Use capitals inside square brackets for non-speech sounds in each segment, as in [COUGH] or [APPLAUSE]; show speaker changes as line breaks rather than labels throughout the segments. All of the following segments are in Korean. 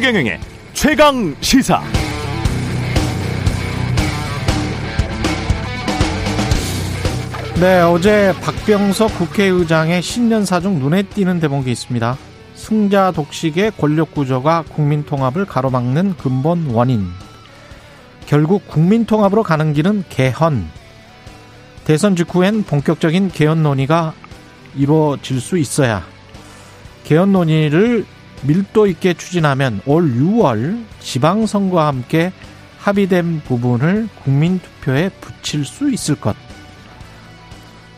최경영의 최강 시사.
네, 어제 박병석 국회의장의 신년 사중 눈에 띄는 대목이 있습니다. 승자 독식의 권력 구조가 국민 통합을 가로막는 근본 원인. 결국 국민 통합으로 가는 길은 개헌. 대선 직후엔 본격적인 개헌 논의가 이루어질 수 있어야 개헌 논의를 밀도 있게 추진하면 올 6월 지방선거와 함께 합의된 부분을 국민투표에 붙일 수 있을 것.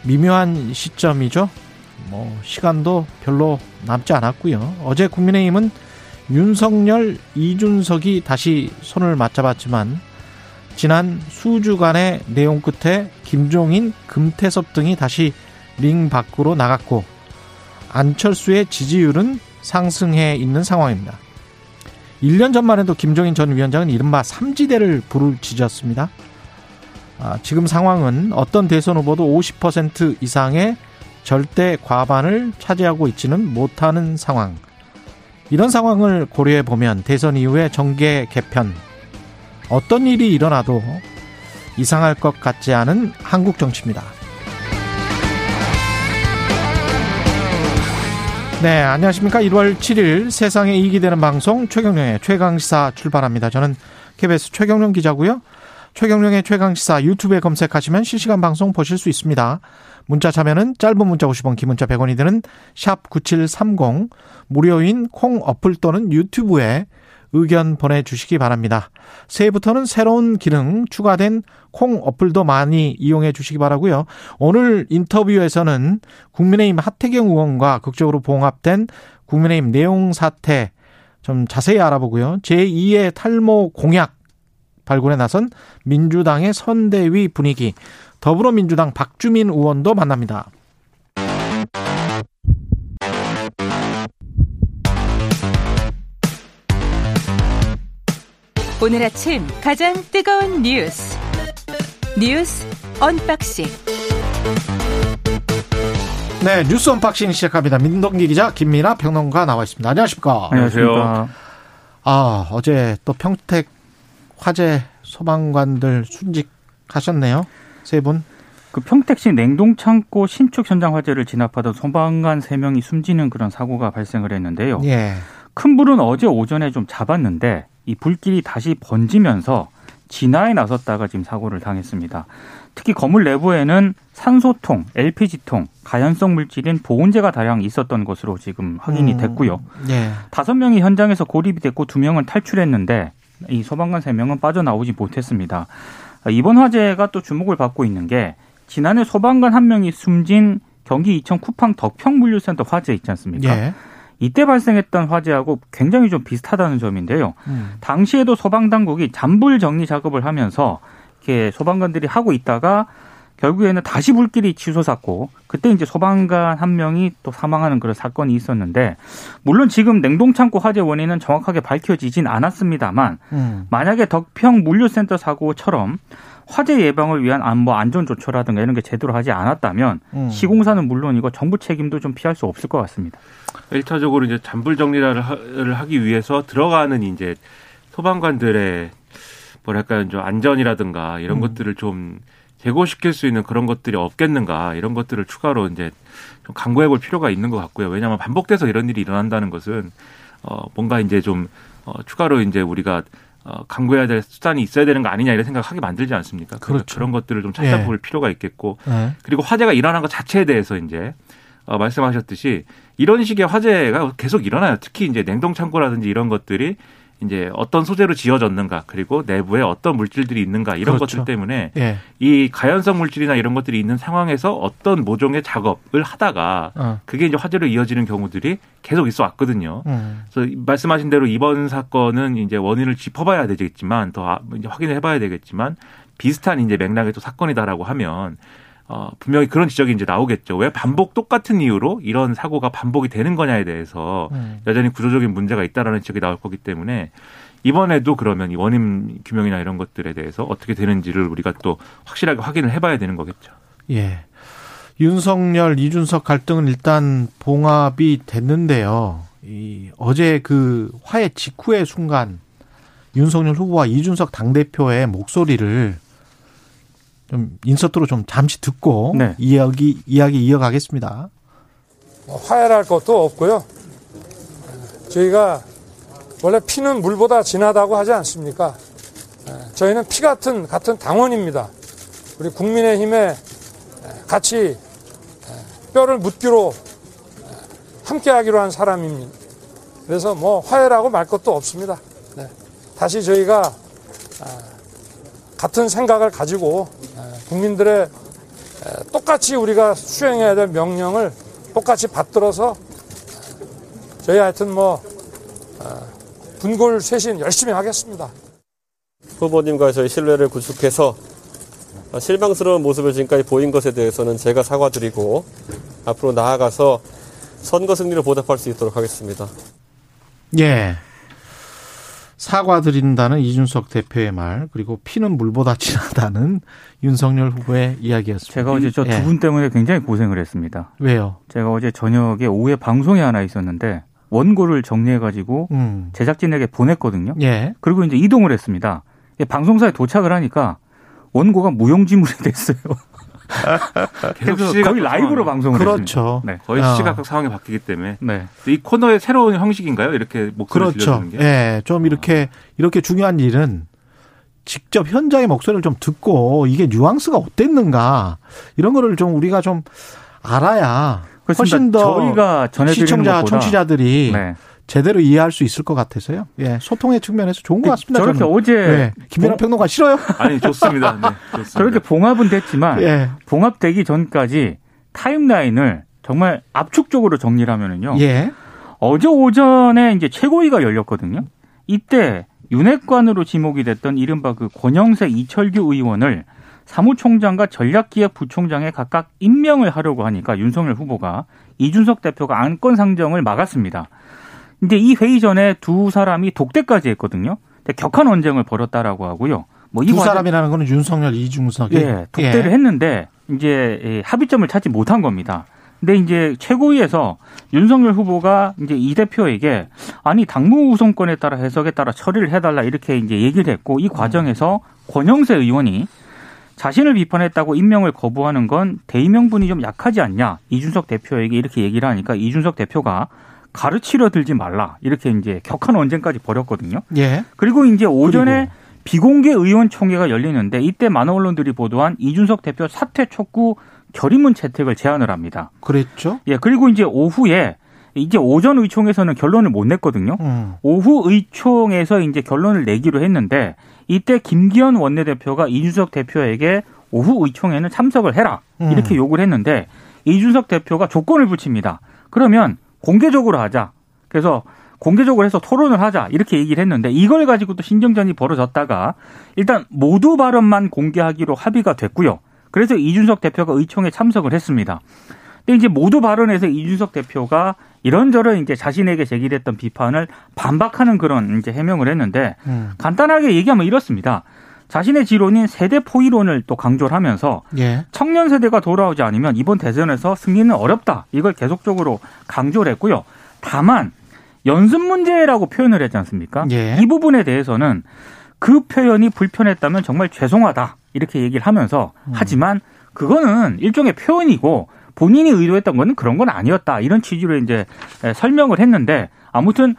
미묘한 시점이죠. 뭐 시간도 별로 남지 않았고요. 어제 국민의힘은 윤석열, 이준석이 다시 손을 맞잡았지만 지난 수주간의 내용 끝에 김종인, 금태섭 등이 다시 링 밖으로 나갔고 안철수의 지지율은 상승해 있는 상황입니다. 1년 전만 해도 김종인 전 위원장은 이른바 삼지대를 부르짖었습니다. 아, 지금 상황은 어떤 대선 후보도 50% 이상의 절대 과반을 차지하고 있지는 못하는 상황. 이런 상황을 고려해 보면 대선 이후에 정계 개편 어떤 일이 일어나도 이상할 것 같지 않은 한국 정치입니다. 네, 안녕하십니까. 1월 7일 세상에 이익이 되는 방송 최경령의 최강시사 출발합니다. 저는 KBS 최경령 기자고요. 최경령의 최강시사 유튜브에 검색하시면 실시간 방송 보실 수 있습니다. 문자 참여는 짧은 문자 50원, 긴 문자 100원이 드는 샵 9730, 무료인 콩 어플 또는 유튜브에 의견 보내주시기 바랍니다. 새해부터는 새로운 기능 추가된 콩 어플도 많이 이용해 주시기 바라고요. 오늘 인터뷰에서는 국민의힘 하태경 의원과 극적으로 봉합된 국민의힘 내용 사태 좀 자세히 알아보고요. 제2의 탈모 공약 발굴에 나선 민주당의 선대위 분위기 더불어민주당 박주민 의원도 만납니다.
오늘 아침 가장 뜨거운 뉴스 뉴스 unboxing
네 뉴스 unboxing 시작합니다. 민동기 기자 김민아 평론가 나와 있습니다. 안녕하십니까?
안녕하세요.
아 어제 또 평택 화재 소방관들 순직하셨네요. 세 분.
그 평택시 냉동창고 신축 현장 화재를 진압하던 소방관 3명이 숨지는 그런 사고가 발생을 했는데요.
예.
큰 불은 어제 오전에 좀 잡았는데 이 불길이 다시 번지면서 진화에 나섰다가 지금 사고를 당했습니다. 특히 건물 내부에는 산소통, LPG통, 가연성 물질인 보온재가 다량 있었던 것으로 지금 확인이 됐고요.
예.
다섯 명이 현장에서 고립이 됐고 두 명은 탈출했는데 이 소방관 세 명은 빠져나오지 못했습니다. 이번 화재가 또 주목을 받고 있는 게 지난해 소방관 한 명이 숨진 경기 이천 쿠팡 덕평물류센터 화재 있지 않습니까?
예.
이때 발생했던 화재하고 굉장히 좀 비슷하다는 점인데요.
음.
당시에도 소방 당국이 잔불 정리 작업을 하면서 이렇게 소방관들이 하고 있다가 결국에는 다시 불길이 치솟았고 그때 이제 소방관 한 명이 또 사망하는 그런 사건이 있었는데 물론 지금 냉동창고 화재 원인은 정확하게 밝혀지진 않았습니다만
음.
만약에 덕평 물류센터 사고처럼 화재 예방을 위한 안- 뭐 안전 조처라든가 이런 게 제대로 하지 않았다면
음.
시공사는 물론이고 정부 책임도 좀 피할 수 없을 것 같습니다.
일차적으로 이제 잔불 정리를 하- 하기 위해서 들어가는 이제 소방관들의 뭐랄까요, 좀 안전이라든가 이런
음.
것들을 좀 제고시킬 수 있는 그런 것들이 없겠는가 이런 것들을 추가로 이제 좀 강구해 볼 필요가 있는 것 같고요. 왜냐하면 반복돼서 이런 일이 일어난다는 것은 어 뭔가 이제 좀 어, 추가로 이제 우리가 어, 강구해야 될 수단이 있어야 되는 거 아니냐 이런 생각하기 만들지 않습니까?
그렇죠.
그런 것들을 좀
예.
찾아볼 필요가 있겠고
예.
그리고 화재가 일어난 것 자체에 대해서 이제 어, 말씀하셨듯이 이런 식의 화재가 계속 일어나요. 특히 이제 냉동 창고라든지 이런 것들이 이제 어떤 소재로 지어졌는가 그리고 내부에 어떤 물질들이 있는가 이런
그렇죠.
것들 때문에
예.
이 가연성 물질이나 이런 것들이 있는 상황에서 어떤 모종의 작업을 하다가
어.
그게 이제 화재로 이어지는 경우들이 계속 있어 왔거든요.
음.
그래서 말씀하신 대로 이번 사건은 이제 원인을 짚어봐야 되겠지만 더 아- 확인을 해봐야 되겠지만 비슷한 이제 맥락의 또 사건이다라고 하면 어, 분명히 그런 지적이 이제 나오겠죠. 왜 반복 똑같은 이유로 이런 사고가 반복이 되는 거냐에 대해서
음.
여전히 구조적인 문제가 있다라는 지적이 나올 거기 때문에 이번에도 그러면 이 원인 규명이나 이런 것들에 대해서 어떻게 되는지를 우리가 또 확실하게 확인을 해봐야 되는 거겠죠.
예. 윤석열, 이준석 갈등은 일단 봉합이 됐는데요. 이 어제 그 화해 직후의 순간 윤석열 후보와 이준석 당대표의 목소리를 좀 인서트로 좀 잠시 듣고
네.
이야기 이야기 이어가겠습니다.
뭐 화해할 것도 없고요. 저희가 원래 피는 물보다 진하다고 하지 않습니까? 에, 저희는 피 같은 같은 당원입니다. 우리 국민의힘에 에, 같이 에, 뼈를 묻기로 에, 함께하기로 한 사람입니다. 그래서 뭐 화해라고 말 것도 없습니다. 네. 다시 저희가 아, 같은 생각을 가지고 에, 국민들의 에, 똑같이 우리가 수행해야 될 명령을 똑같이 받들어서 저희 하여튼 뭐 어, 분골 쇄신 열심히 하겠습니다.
후보님과 저희 신뢰를 구축해서 실망스러운 모습을 지금까지 보인 것에 대해서는 제가 사과드리고 앞으로 나아가서 선거 승리로 보답할 수 있도록 하겠습니다.
예. 사과드린다는 이준석 대표의 말 그리고 피는 물보다 진하다는 윤석열 후보의 이야기였습니다.
제가 어제 저두
예.
분 때문에 굉장히 고생을 했습니다.
왜요?
제가 어제 저녁에 오후에 방송이 하나 있었는데 원고를 정리해가지고
음.
제작진에게 보냈거든요.
예.
그리고 이제 이동을 했습니다. 예, 방송사에 도착을 하니까 원고가 무용지물이 [LAUGHS] 됐어요. [LAUGHS]
계속
그래서
시각
거의 라이브로 방송을
그렇죠.
네.
거의
어.
시각적 상황이 바뀌기 때문에
네.
이 코너의 새로운 형식인가요? 이렇게 목소리 를
그렇죠.
들려주는 게.
예. 좀 이렇게 이렇게 중요한 일은 직접 현장의 목소리를 좀 듣고 이게 뉘앙스가 어땠는가 이런 거를 좀 우리가 좀 알아야
그렇습니다.
훨씬 더
저희가 전해드리는
시청자
것보다
청취자들이
네.
제대로 이해할 수 있을 것 같아서요. 예, 소통의 측면에서 좋은 것 같습니다.
저렇게
저는.
어제
예, 김연아
봉-
평론가 싫어요?
아니 좋습니다. 네, [LAUGHS] 좋습니다.
저렇게 봉합은 됐지만
예,
봉합되기 전까지 타임라인을 정말 압축적으로 정리를 하면은요.
예,
어제 오전에 이제 최고위가 열렸거든요. 이때 윤핵관으로 지목이 됐던 이른바 그 권영세 이철규 의원을 사무총장과 전략기획부총장에 각각 임명을 하려고 하니까 윤석열 후보가 이준석 대표가 안건 상정을 막았습니다. 근데 이 회의 전에 두 사람이 독대까지 했거든요. 근데 격한 언쟁을 벌였다라고 하고요. 뭐이
두
과정-
사람이라는 거는 윤석열, 이중석이
예, 독대를 했는데 이제 예, 합의점을 찾지 못한 겁니다. 근데 이제 최고위에서 윤석열 후보가 이제 이 대표에게 아니 당무 우선권에 따라 해석에 따라 처리를 해달라 이렇게 이제 얘기를 했고 이 과정에서 권영세 의원이 자신을 비판했다고 임명을 거부하는 건 대의명분이 좀 약하지 않냐 이준석 대표에게 이렇게 얘기를 하니까 이준석 대표가 가르치려 들지 말라 이렇게 이제 격한 언쟁까지 벌였거든요.
예,
그리고 이제 오전에 비공개 의원총회가 열리는데 이때 많은 언론들이 보도한 이준석 대표 사퇴 촉구 결의문 채택을 제안을 합니다.
그랬죠.
예, 그리고 이제 오후에 이제 오전 의총에서는 결론을 못 냈거든요.
음,
오후 의총에서 이제 결론을 내기로 했는데 이때 김기현 원내대표가 이준석 대표에게 오후 의총에는 참석을 해라 이렇게
음.
요구를 했는데 이준석 대표가 조건을 붙입니다. 그러면 공개적으로 하자. 그래서 공개적으로 해서 토론을 하자 이렇게 얘기를 했는데 이걸 가지고 또 신경전이 벌어졌다가 일단 모두 발언만 공개하기로 합의가 됐고요. 그래서 이준석 대표가 의총에 참석을 했습니다. 근데 이제 모두 발언에서 이준석 대표가 이런저런 이제 자신에게 제기됐던 비판을 반박하는 그런 이제 해명을 했는데
음,
간단하게 얘기하면 이렇습니다. 자신의 지론인 세대 포 이론을 또 강조를 하면서
예,
청년 세대가 돌아오지 않으면 이번 대선에서 승리는 어렵다. 이걸 계속적으로 강조를 했고요. 다만 연습 문제라고 표현을 했지 않습니까?
예.
이 부분에 대해서는 그 표현이 불편했다면 정말 죄송하다. 이렇게 얘기를 하면서
음.
하지만 그거는 일종의 표현이고 본인이 의도했던 거는 그런 건 아니었다. 이런 취지로 이제 설명을 했는데 아무튼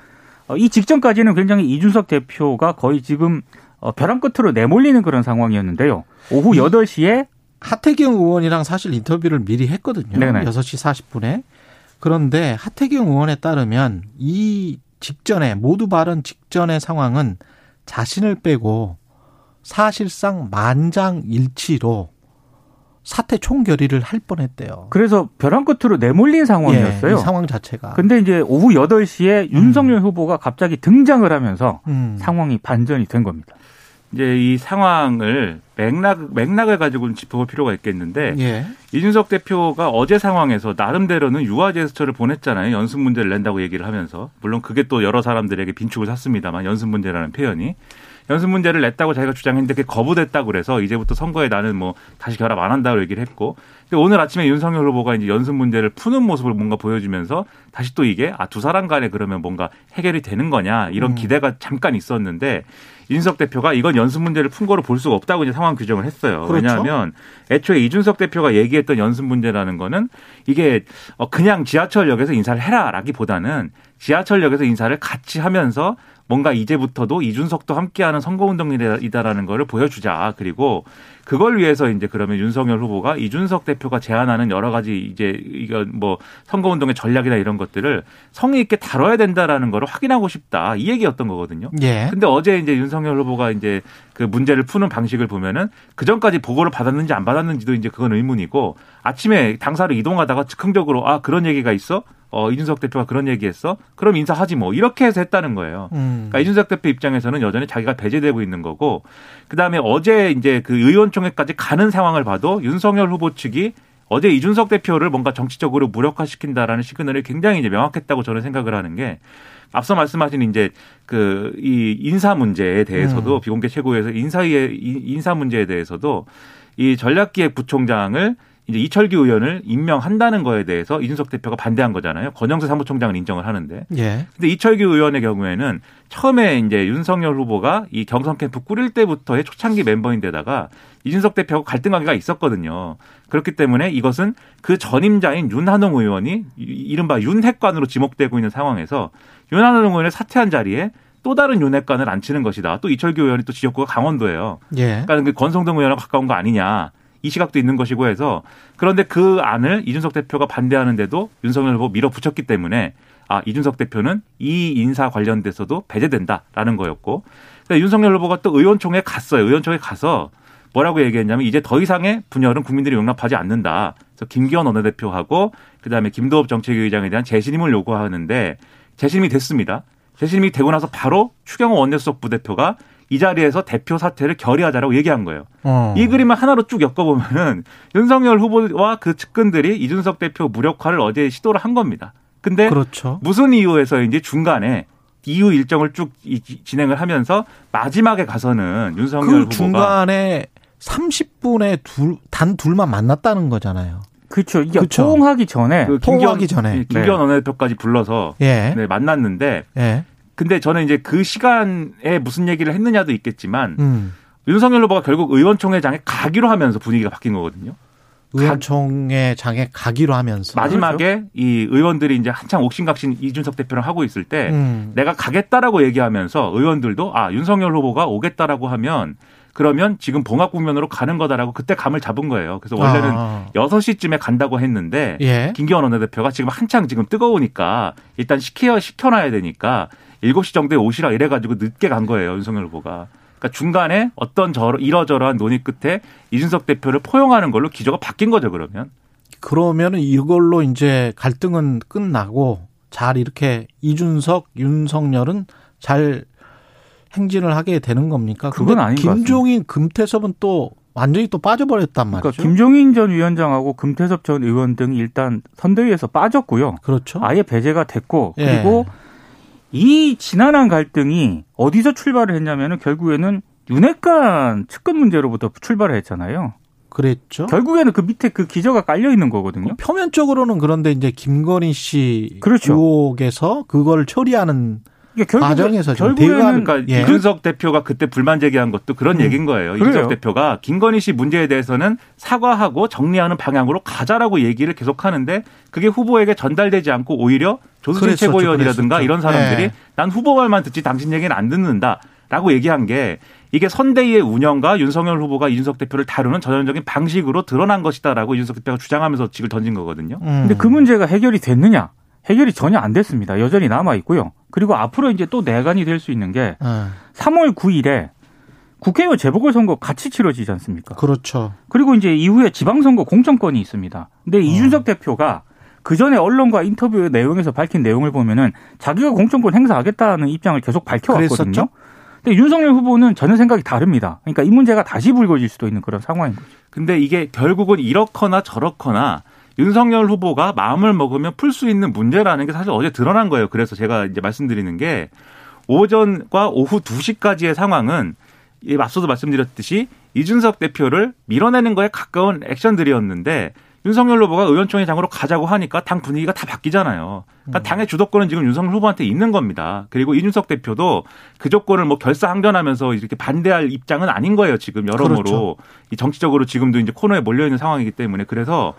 어, 이 직전까지는 굉장히 이준석 대표가 거의 지금 어, 벼랑 끝으로 내몰리는 그런 상황이었는데요. 오후 8시에
하태경 의원이랑 사실 인터뷰를 미리 했거든요.
네네.
6시 40분에. 그런데 하태경 의원에 따르면 이 직전에 모두 발언 직전의 상황은 자신을 빼고 사실상 만장일치로 사퇴 총결의를 할 뻔했대요.
그래서 벼랑 끝으로 내몰린 상황이었어요.
예, 이 상황 자체가.
근데 이제 오후 8시에 윤석열 후보가 갑자기 등장을 하면서
음.
상황이 반전이 된 겁니다.
이제 이 상황을 맥락 맥락을 가지고 짚어볼 필요가 있겠는데
예.
이준석 대표가 어제 상황에서 나름대로는 유화 제스처를 보냈잖아요. 연습 문제를 낸다고 얘기를 하면서 물론 그게 또 여러 사람들에게 빈축을 샀습니다만 연습 문제라는 표현이 연습 문제를 냈다고 자기가 주장했는데 그게 거부됐다고 그래서 이제부터 선거에 나는 뭐 다시 결합 안 한다고 얘기를 했고 근데 오늘 아침에 윤석열 후보가 이제 연습 문제를 푸는 모습을 뭔가 보여주면서 다시 또 이게 아 두 사람 간에 그러면 뭔가 해결이 되는 거냐 이런
음.
기대가 잠깐 있었는데 이준석 대표가 이건 연습 문제를 푼 거로 볼 수가 없다고 이제 상황 규정을 했어요.
그렇죠.
왜냐하면 애초에 이준석 대표가 얘기했던 연습 문제라는 거는 이게 어, 그냥 지하철역에서 인사를 해라라기보다는 지하철역에서 인사를 같이 하면서 뭔가 이제부터도 이준석도 함께하는 선거운동이다라는 거를 보여주자. 그리고 그걸 위해서 이제 그러면 윤석열 후보가 이준석 대표가 제안하는 여러 가지 이제 이거 뭐 선거운동의 전략이나 이런 것들을 성의 있게 다뤄야 된다라는 거를 확인하고 싶다. 이 얘기였던 거거든요.
예.
근데 어제 이제 윤석열 후보가 이제 그 문제를 푸는 방식을 보면은 그 전까지 보고를 받았는지 안 받았는지도 이제 그건 의문이고 아침에 당사로 이동하다가 즉흥적으로 아 그런 얘기가 있어? 어 이준석 대표가 그런 얘기했어? 그럼 인사하지 뭐 이렇게 해서 했다는 거예요.
음.
그러니까 이준석 대표 입장에서는 여전히 자기가 배제되고 있는 거고 그 다음에 어제 이제 그 의원총회까지 가는 상황을 봐도 윤석열 후보 측이 어제 이준석 대표를 뭔가 정치적으로 무력화시킨다라는 시그널이 굉장히 이제 명확했다고 저는 생각을 하는 게 앞서 말씀하신 이제 그 이 인사 문제에 대해서도
음.
비공개 최고에서 인사의 인사 문제에 대해서도 이 전략기획 부총장을 이제 이철규 의원을 임명한다는 거에 대해서 이준석 대표가 반대한 거잖아요. 권영세 사무총장은 인정을 하는데.
예.
근데 이철규 의원의 경우에는 처음에 이제 윤석열 후보가 이 경선 캠프 꾸릴 때부터의 초창기 멤버인데다가 이준석 대표하고 갈등 관계가 있었거든요. 그렇기 때문에 이것은 그 전임자인 윤한홍 의원이 이- 이른바 윤핵관으로 지목되고 있는 상황에서 윤한홍 의원을 사퇴한 자리에 또 다른 윤핵관을 앉히는 것이다. 또 이철규 의원이 또 지역구가 강원도예요.
예.
그러니까 그 권성동 의원하고 가까운 거 아니냐. 이 시각도 있는 것이고 해서 그런데 그 안을 이준석 대표가 반대하는데도 윤석열 후보 밀어붙였기 때문에 아 이준석 대표는 이 인사 관련돼서도 배제된다라는 거였고 그러니까 윤석열 후보가 또 의원총회 갔어요. 의원총회 가서 뭐라고 얘기했냐면 이제 더 이상의 분열은 국민들이 용납하지 않는다. 그래서 김기현 원내대표하고 그다음에 김도읍 정책위의장에 대한 재신임을 요구하는데 재신임이 됐습니다. 재신임이 되고 나서 바로 추경호 원내수석 부대표가 이 자리에서 대표 사퇴를 결의하자라고 얘기한 거예요.
어.
이 그림을 하나로 쭉 엮어보면은 [LAUGHS] 윤석열 후보와 그 측근들이 이준석 대표 무력화를 어제 시도를 한 겁니다. 근데
그렇죠.
무슨 이유에서인지 중간에 이후 일정을 쭉 이- 진행을 하면서 마지막에 가서는 윤석열
그
후보가
중간에 30분에 둘, 단 둘만 만났다는 거잖아요.
그렇죠. 이게
그쵸.
포옹하기 전에
그
포옹하기 전에.
예, 김기현 원내대표까지 불러서
예.
네, 만났는데
예.
근데 저는 이제 그 시간에 무슨 얘기를 했느냐도 있겠지만
음.
윤석열 후보가 결국 의원총회장에 가기로 하면서 분위기가 바뀐 거거든요.
의원총회 장에 가기로 하면서
마지막에 이 의원들이 이제 한창 옥신각신 이준석 대표랑 하고 있을 때
음.
내가 가겠다라고 얘기하면서 의원들도 아 윤석열 후보가 오겠다라고 하면 그러면 지금 봉합 국면으로 가는 거다라고 그때 감을 잡은 거예요. 그래서 원래는
아.
여섯 시쯤에 간다고 했는데
예.
김기현 원내대표가 지금 한창 지금 뜨거우니까 일단 시켜 시켜놔야 되니까 7시 정도에 오시라 이래가지고 늦게 간 거예요 윤석열 후보가. 그러니까 중간에 어떤 저러, 이러저러한 논의 끝에 이준석 대표를 포용하는 걸로 기조가 바뀐 거죠 그러면.
그러면은 이걸로 이제 갈등은 끝나고 잘 이렇게 이준석, 윤석열은 잘 행진을 하게 되는 겁니까?
그건 아닌 것
김종인, 금태섭은 또 완전히 또 빠져버렸단 말이죠.
그러니까 김종인 전 위원장하고 금태섭 전 의원 등이 일단 선대위에서 빠졌고요.
그렇죠.
아예 배제가 됐고
예.
그리고 이 지난한 갈등이 어디서 출발을 했냐면은 결국에는 윤핵관 측근 문제로부터 출발을 했잖아요.
그랬죠.
결국에는 그 밑에 그 기저가 깔려 있는 거거든요.
표면적으로는 그런데 이제 김건희 씨
그렇죠.
의혹에서 그걸 처리하는 과정에서
결국에는
그러니까
예.
이준석 대표가 그때 불만 제기한 것도 그런
음.
얘기인 거예요.
그래요.
이준석 대표가 김건희 씨 문제에 대해서는 사과하고 정리하는 방향으로 가자라고 얘기를 계속하는데 그게 후보에게 전달되지 않고 오히려 조수진 최고위원이라든가. 이런 사람들이
예.
난 후보 말만 듣지 당신 얘기는 안 듣는다라고 얘기한 게 이게 선대위의 운영과 윤석열 후보가 이준석 대표를 다루는 전형적인 방식으로 드러난 것이다라고 이준석 대표가 주장하면서 직을 던진 거거든요.
음.
근데 그 문제가 해결이 됐느냐? 해결이 전혀 안 됐습니다. 여전히 남아 있고요. 그리고 앞으로 이제 또 내관이 될 수 있는 게
예.
3월 9일에 국회의원 재보궐선거 같이 치러지지 않습니까?
그렇죠.
그리고 이제 이후에 지방선거 공천권이 있습니다. 근데
어.
이준석 대표가 그 전에 언론과 인터뷰 내용에서 밝힌 내용을 보면은 자기가 공천권 행사하겠다는 입장을 계속 밝혀왔거든요.
그랬었죠?
근데 윤석열 후보는 전혀 생각이 다릅니다. 그러니까 이 문제가 다시 불거질 수도 있는 그런 상황인 거죠.
근데 이게 결국은 이렇거나 저렇거나 윤석열 후보가 마음을 먹으면 풀 수 있는 문제라는 게 사실 어제 드러난 거예요. 그래서 제가 이제 말씀드리는 게 오전과 오후 2시까지의 상황은 이 앞서도 말씀드렸듯이 이준석 대표를 밀어내는 거에 가까운 액션들이었는데 윤석열 후보가 의원총회장으로 가자고 하니까 당 분위기가 다 바뀌잖아요. 그러니까 음. 당의 주도권은 지금 윤석열 후보한테 있는 겁니다. 그리고 이준석 대표도 그 조건을 뭐 결사항전하면서 이렇게 반대할 입장은 아닌 거예요. 지금 여러모로 그렇죠. 이 정치적으로 지금도 이제 코너에 몰려 있는 상황이기 때문에 그래서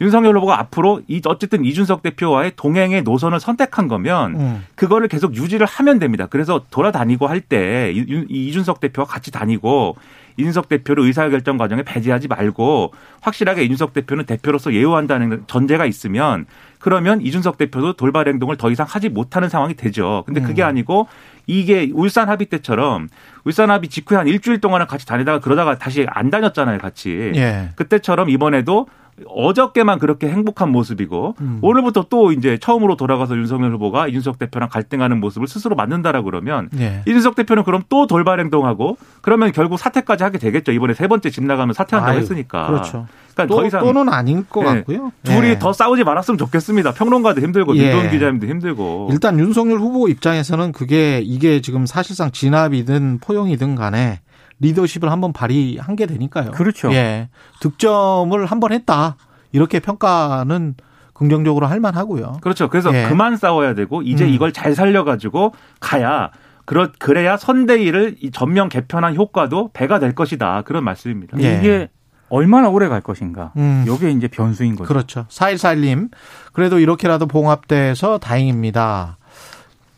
윤석열 후보가 앞으로 이 어쨌든 이준석 대표와의 동행의 노선을 선택한 거면 음. 그거를 계속 유지를 하면 됩니다. 그래서 돌아다니고 할 때 이준석 대표와 같이 다니고 이준석 대표를 의사결정 과정에 배제하지 말고 확실하게 이준석 대표는 대표로서 예우한다는 전제가 있으면 그러면 이준석 대표도 돌발 행동을 더 이상 하지 못하는 상황이 되죠. 근데 그게 음. 아니고 이게 울산 합의 때처럼 울산 합의 직후에 한 일주일 동안은 같이 다니다가 그러다가 다시 안 다녔잖아요, 같이. 예. 그때처럼 이번에도 어저께만 그렇게 행복한 모습이고 음. 오늘부터 또 이제 처음으로 돌아가서 윤석열 후보가 이준석 대표랑 갈등하는 모습을 스스로 만든다라 그러면 네. 이준석 대표는 그럼 또 돌발 행동하고 그러면 결국 사퇴까지 하게 되겠죠. 이번에 세 번째 집 나가면 사퇴한다고 아유, 했으니까.
그렇죠. 그러니까 또, 더 이상 또는 아닌 것 네. 같고요.
둘이 네. 더 싸우지 말았으면 좋겠습니다. 평론가도 힘들고 예. 민동 기자님도 힘들고.
일단 윤석열 후보 입장에서는 그게 이게 지금 사실상 진압이든 포용이든 간에 리더십을 한번 발휘한 게 되니까요.
그렇죠.
예. 득점을 한 번 했다. 이렇게 평가는 긍정적으로 할 만하고요.
그렇죠. 그래서 예. 그만 싸워야 되고 이제 음. 이걸 잘 살려가지고 가야 그렇 그래야 선대위를 전면 개편한 효과도 배가 될 것이다. 그런 말씀입니다.
예. 이게 얼마나 오래 갈 것인가. 음. 이게 이제 변수인 거죠.
그렇죠. 4141님. 그래도 이렇게라도 봉합돼서 다행입니다.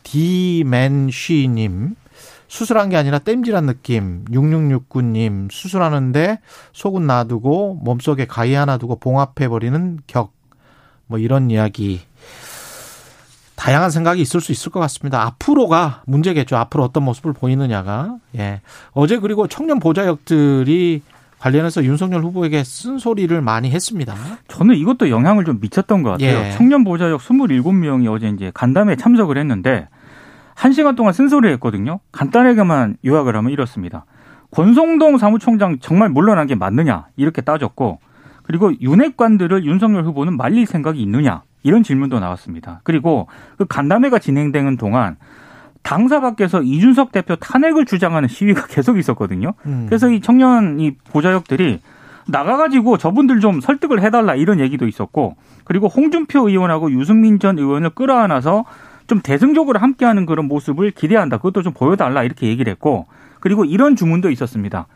디맨쉬님. 수술한 게 아니라 땜질한 느낌. 6669님 수술하는데 속은 놔두고 몸속에 가위 하나 두고 봉합해버리는 격. 뭐 이런 이야기. 다양한 생각이 있을 수 있을 것 같습니다. 앞으로가 문제겠죠. 앞으로 어떤 모습을 보이느냐가. 예. 어제 그리고 청년 보좌역들이 관련해서 윤석열 후보에게 쓴소리를 많이 했습니다.
저는 이것도 영향을 좀 미쳤던 것 같아요. 예. 청년 보좌역 27명이 어제 이제 간담회 참석을 했는데 한 시간 동안 쓴소리를 했거든요. 간단하게만 요약을 하면 이렇습니다. 권성동 사무총장 정말 물러난 게 맞느냐 이렇게 따졌고 그리고 윤핵관들을 윤석열 후보는 말릴 생각이 있느냐 이런 질문도 나왔습니다. 그리고 그 간담회가 진행되는 동안 당사 밖에서 이준석 대표 탄핵을 주장하는 시위가 [LAUGHS] 계속 있었거든요. 음. 그래서 이 청년 이 보좌역들이 나가가지고 저분들 좀 설득을 해달라 이런 얘기도 있었고 그리고 홍준표 의원하고 유승민 전 의원을 끌어안아서 좀 대승적으로 함께하는 그런 모습을 기대한다. 그것도 좀 보여달라 이렇게 얘기를 했고 그리고 이런 주문도 있었습니다.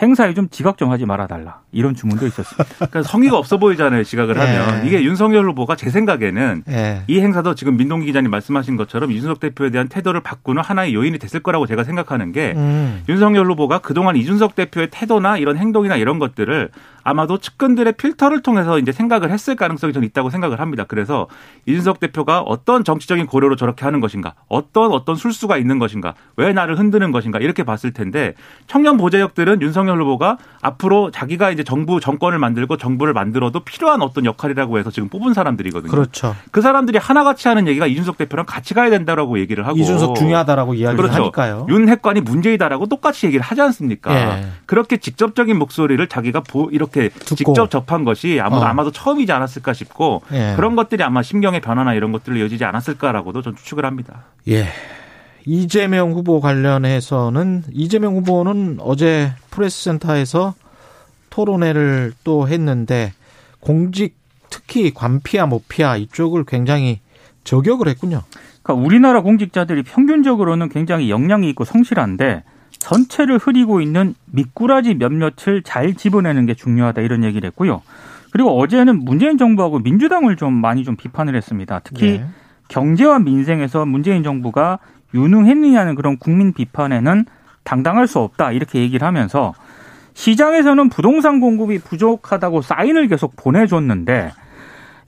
행사에 좀 지각 좀 하지 말아달라 이런 주문도 있었습니다. [LAUGHS]
그러니까 성의가 없어 보이잖아요. 지각을 예. 하면 이게 윤석열 후보가 제 생각에는 예. 이 행사도 지금 민동기 기자님 말씀하신 것처럼 이준석 대표에 대한 태도를 바꾸는 하나의 요인이 됐을 거라고 제가 생각하는 게 음. 윤석열 후보가 그동안 이준석 대표의 태도나 이런 행동이나 이런 것들을 아마도 측근들의 필터를 통해서 이제 생각을 했을 가능성이 좀 있다고 생각을 합니다. 그래서 이준석 대표가 어떤 정치적인 고려로 저렇게 하는 것인가, 어떤 어떤 술수가 있는 것인가, 왜 나를 흔드는 것인가 이렇게 봤을 텐데 청년 보좌역들은 윤석열 후보가 앞으로 자기가 이제 정부 정권을 만들고 정부를 만들어도 필요한 어떤 역할이라고 해서 지금 뽑은 사람들이거든요.
그렇죠.
그 사람들이 하나같이 하는 얘기가 이준석 대표랑 같이 가야 된다라고 얘기를 하고
이준석 중요하다라고 이야기를 그렇죠. 하니까요.
윤 핵관이 문제이다라고 똑같이 얘기를 하지 않습니까? 예. 그렇게 직접적인 목소리를 자기가 이렇게 듣고. 직접 접한 것이 아마도 어. 아마도 처음이지 않았을까 싶고 예. 그런 것들이 아마 심경의 변화나 이런 것들을 이어지지 않았을까라고도 좀 추측을 합니다.
예. 이재명 후보 관련해서는 이재명 후보는 어제 프레스센터에서 토론회를 또 했는데 공직 특히 관피아 모피아 이쪽을 굉장히 저격을 했군요.
그러니까 우리나라 공직자들이 평균적으로는 굉장히 역량이 있고 성실한데 전체를 흐리고 있는 미꾸라지 몇몇을 잘 집어내는 게 중요하다 이런 얘기를 했고요. 그리고 어제는 문재인 정부하고 민주당을 좀 많이 좀 비판을 했습니다. 특히 네. 경제와 민생에서 문재인 정부가 유능했느냐는 그런 국민 비판에는 당당할 수 없다 이렇게 얘기를 하면서 시장에서는 부동산 공급이 부족하다고 사인을 계속 보내줬는데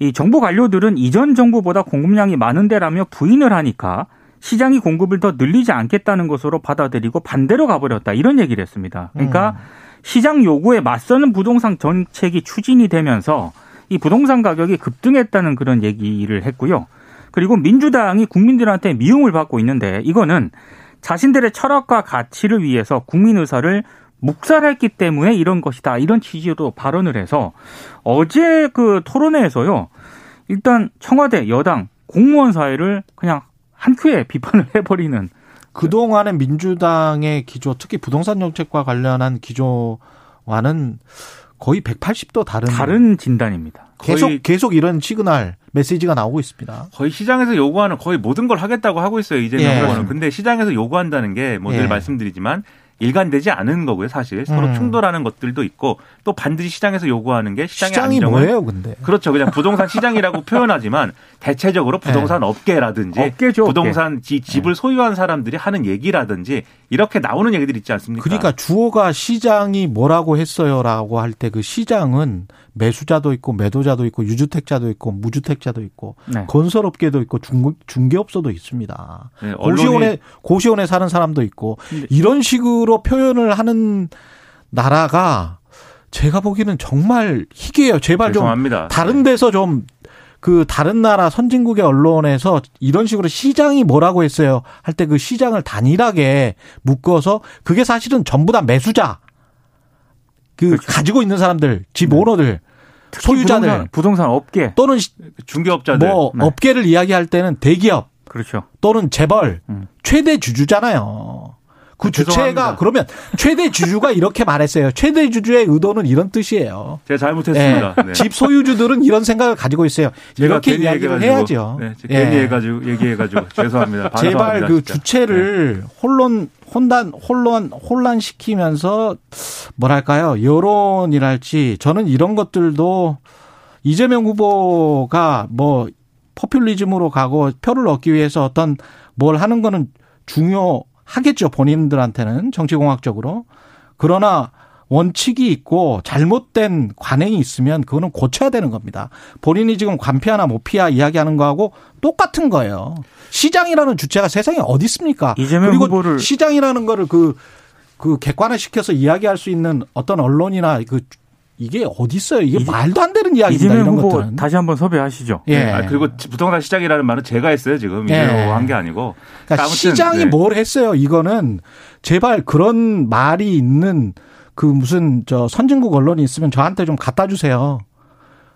이 정부 관료들은 이전 정부보다 공급량이 많은데라며 부인을 하니까 시장이 공급을 더 늘리지 않겠다는 것으로 받아들이고 반대로 가버렸다 이런 얘기를 했습니다. 그러니까 음. 시장 요구에 맞서는 부동산 정책이 추진이 되면서 이 부동산 가격이 급등했다는 그런 얘기를 했고요. 그리고 민주당이 국민들한테 미움을 받고 있는데 이거는 자신들의 철학과 가치를 위해서 국민 의사를 묵살했기 때문에 이런 것이다. 이런 취지로 발언을 해서 어제 그 토론회에서요. 일단 청와대 여당 공무원 사회를 그냥 한 큐에 비판을 [LAUGHS] 해버리는
그동안의 민주당의 기조, 특히 부동산 정책과 관련한 기조와는 거의 180도 다른
다른 진단입니다.
계속 계속 이런 시그널 메시지가 나오고 있습니다.
거의 시장에서 요구하는 거의 모든 걸 하겠다고 하고 있어요 이재명
예.
후보는. 근데 시장에서 요구한다는 게 뭐늘
예.
말씀드리지만 일관되지 않은 거고요 사실 서로
음.
충돌하는 것들도 있고 또 반드시 시장에서 요구하는 게 시장의
시장이
안정을
뭐예요, 근데?
그렇죠. 그냥 부동산 시장이라고 [LAUGHS] 표현하지만 대체적으로 부동산 업계라든지
업계죠, 업계.
부동산 지- 집을 소유한 사람들이 하는 얘기라든지 이렇게 나오는 얘기들이 있지 않습니까?
그러니까 주어가 시장이 뭐라고 했어요라고 할 때 그 시장은 매수자도 있고 매도자도 있고 유주택자도 있고 무주택자도 있고
네.
건설업계도 있고 중, 중개업소도 있습니다.
네,
고시원에 고시원에 사는 사람도 있고 이런 식으로 표현을 하는 나라가 제가 보기에는 정말 희귀해요. 제발 좀
죄송합니다.
다른 데서 좀 그 다른 나라 선진국의 언론에서 이런 식으로 시장이 뭐라고 했어요 할 때 그 시장을 단일하게 묶어서 그게 사실은 전부 다 매수자 그 가지고 있는 사람들 집 오너들 소유자들
부동산, 부동산 업계
또는 시-
중개업자들
뭐
네.
업계를 이야기할 때는 대기업
그렇죠.
또는 재벌
음.
최대 주주잖아요. 그 주체가
죄송합니다.
그러면 최대 주주가 이렇게 말했어요. 최대 주주의 의도는 이런 뜻이에요.
제가 잘못했습니다.
예.
네.
집 소유주들은 이런 생각을 가지고 있어요. 이렇게
괜히
이야기를 해야죠.
네, 제가
예.
괜히 해가지고 얘기해가지고 죄송합니다.
제발 그
진짜.
주체를 혼란 혼란 혼란 혼란시키면서 뭐랄까요 여론이랄지 저는 이런 것들도 이재명 후보가 뭐 포퓰리즘으로 가고 표를 얻기 위해서 어떤 뭘 하는 거는 중요 하겠죠 본인들한테는 정치공학적으로 그러나 원칙이 있고 잘못된 관행이 있으면 그거는 고쳐야 되는 겁니다. 본인이 지금 관피하나 모피하 이야기하는 거하고 똑같은 거예요. 시장이라는 주체가 세상에 어디 있습니까? 그리고
후보를-
시장이라는 거를 그, 그 객관화 시켜서 이야기할 수 있는 어떤 언론이나 그 이게 어디 있어요? 이게
이재-
말도 안 되는 이야기입니다.
이재명
이런
후보
것들은.
다시 한번 섭외하시죠.
예.
아, 그리고 부동산 시장이라는 말은 제가 했어요 지금
예.
이재명 한게 아니고.
그러니까
아무튼,
시장이
네.
뭘 했어요? 이거는 제발 그런 말이 있는 그 무슨 저 선진국 언론이 있으면 저한테 좀 갖다 주세요.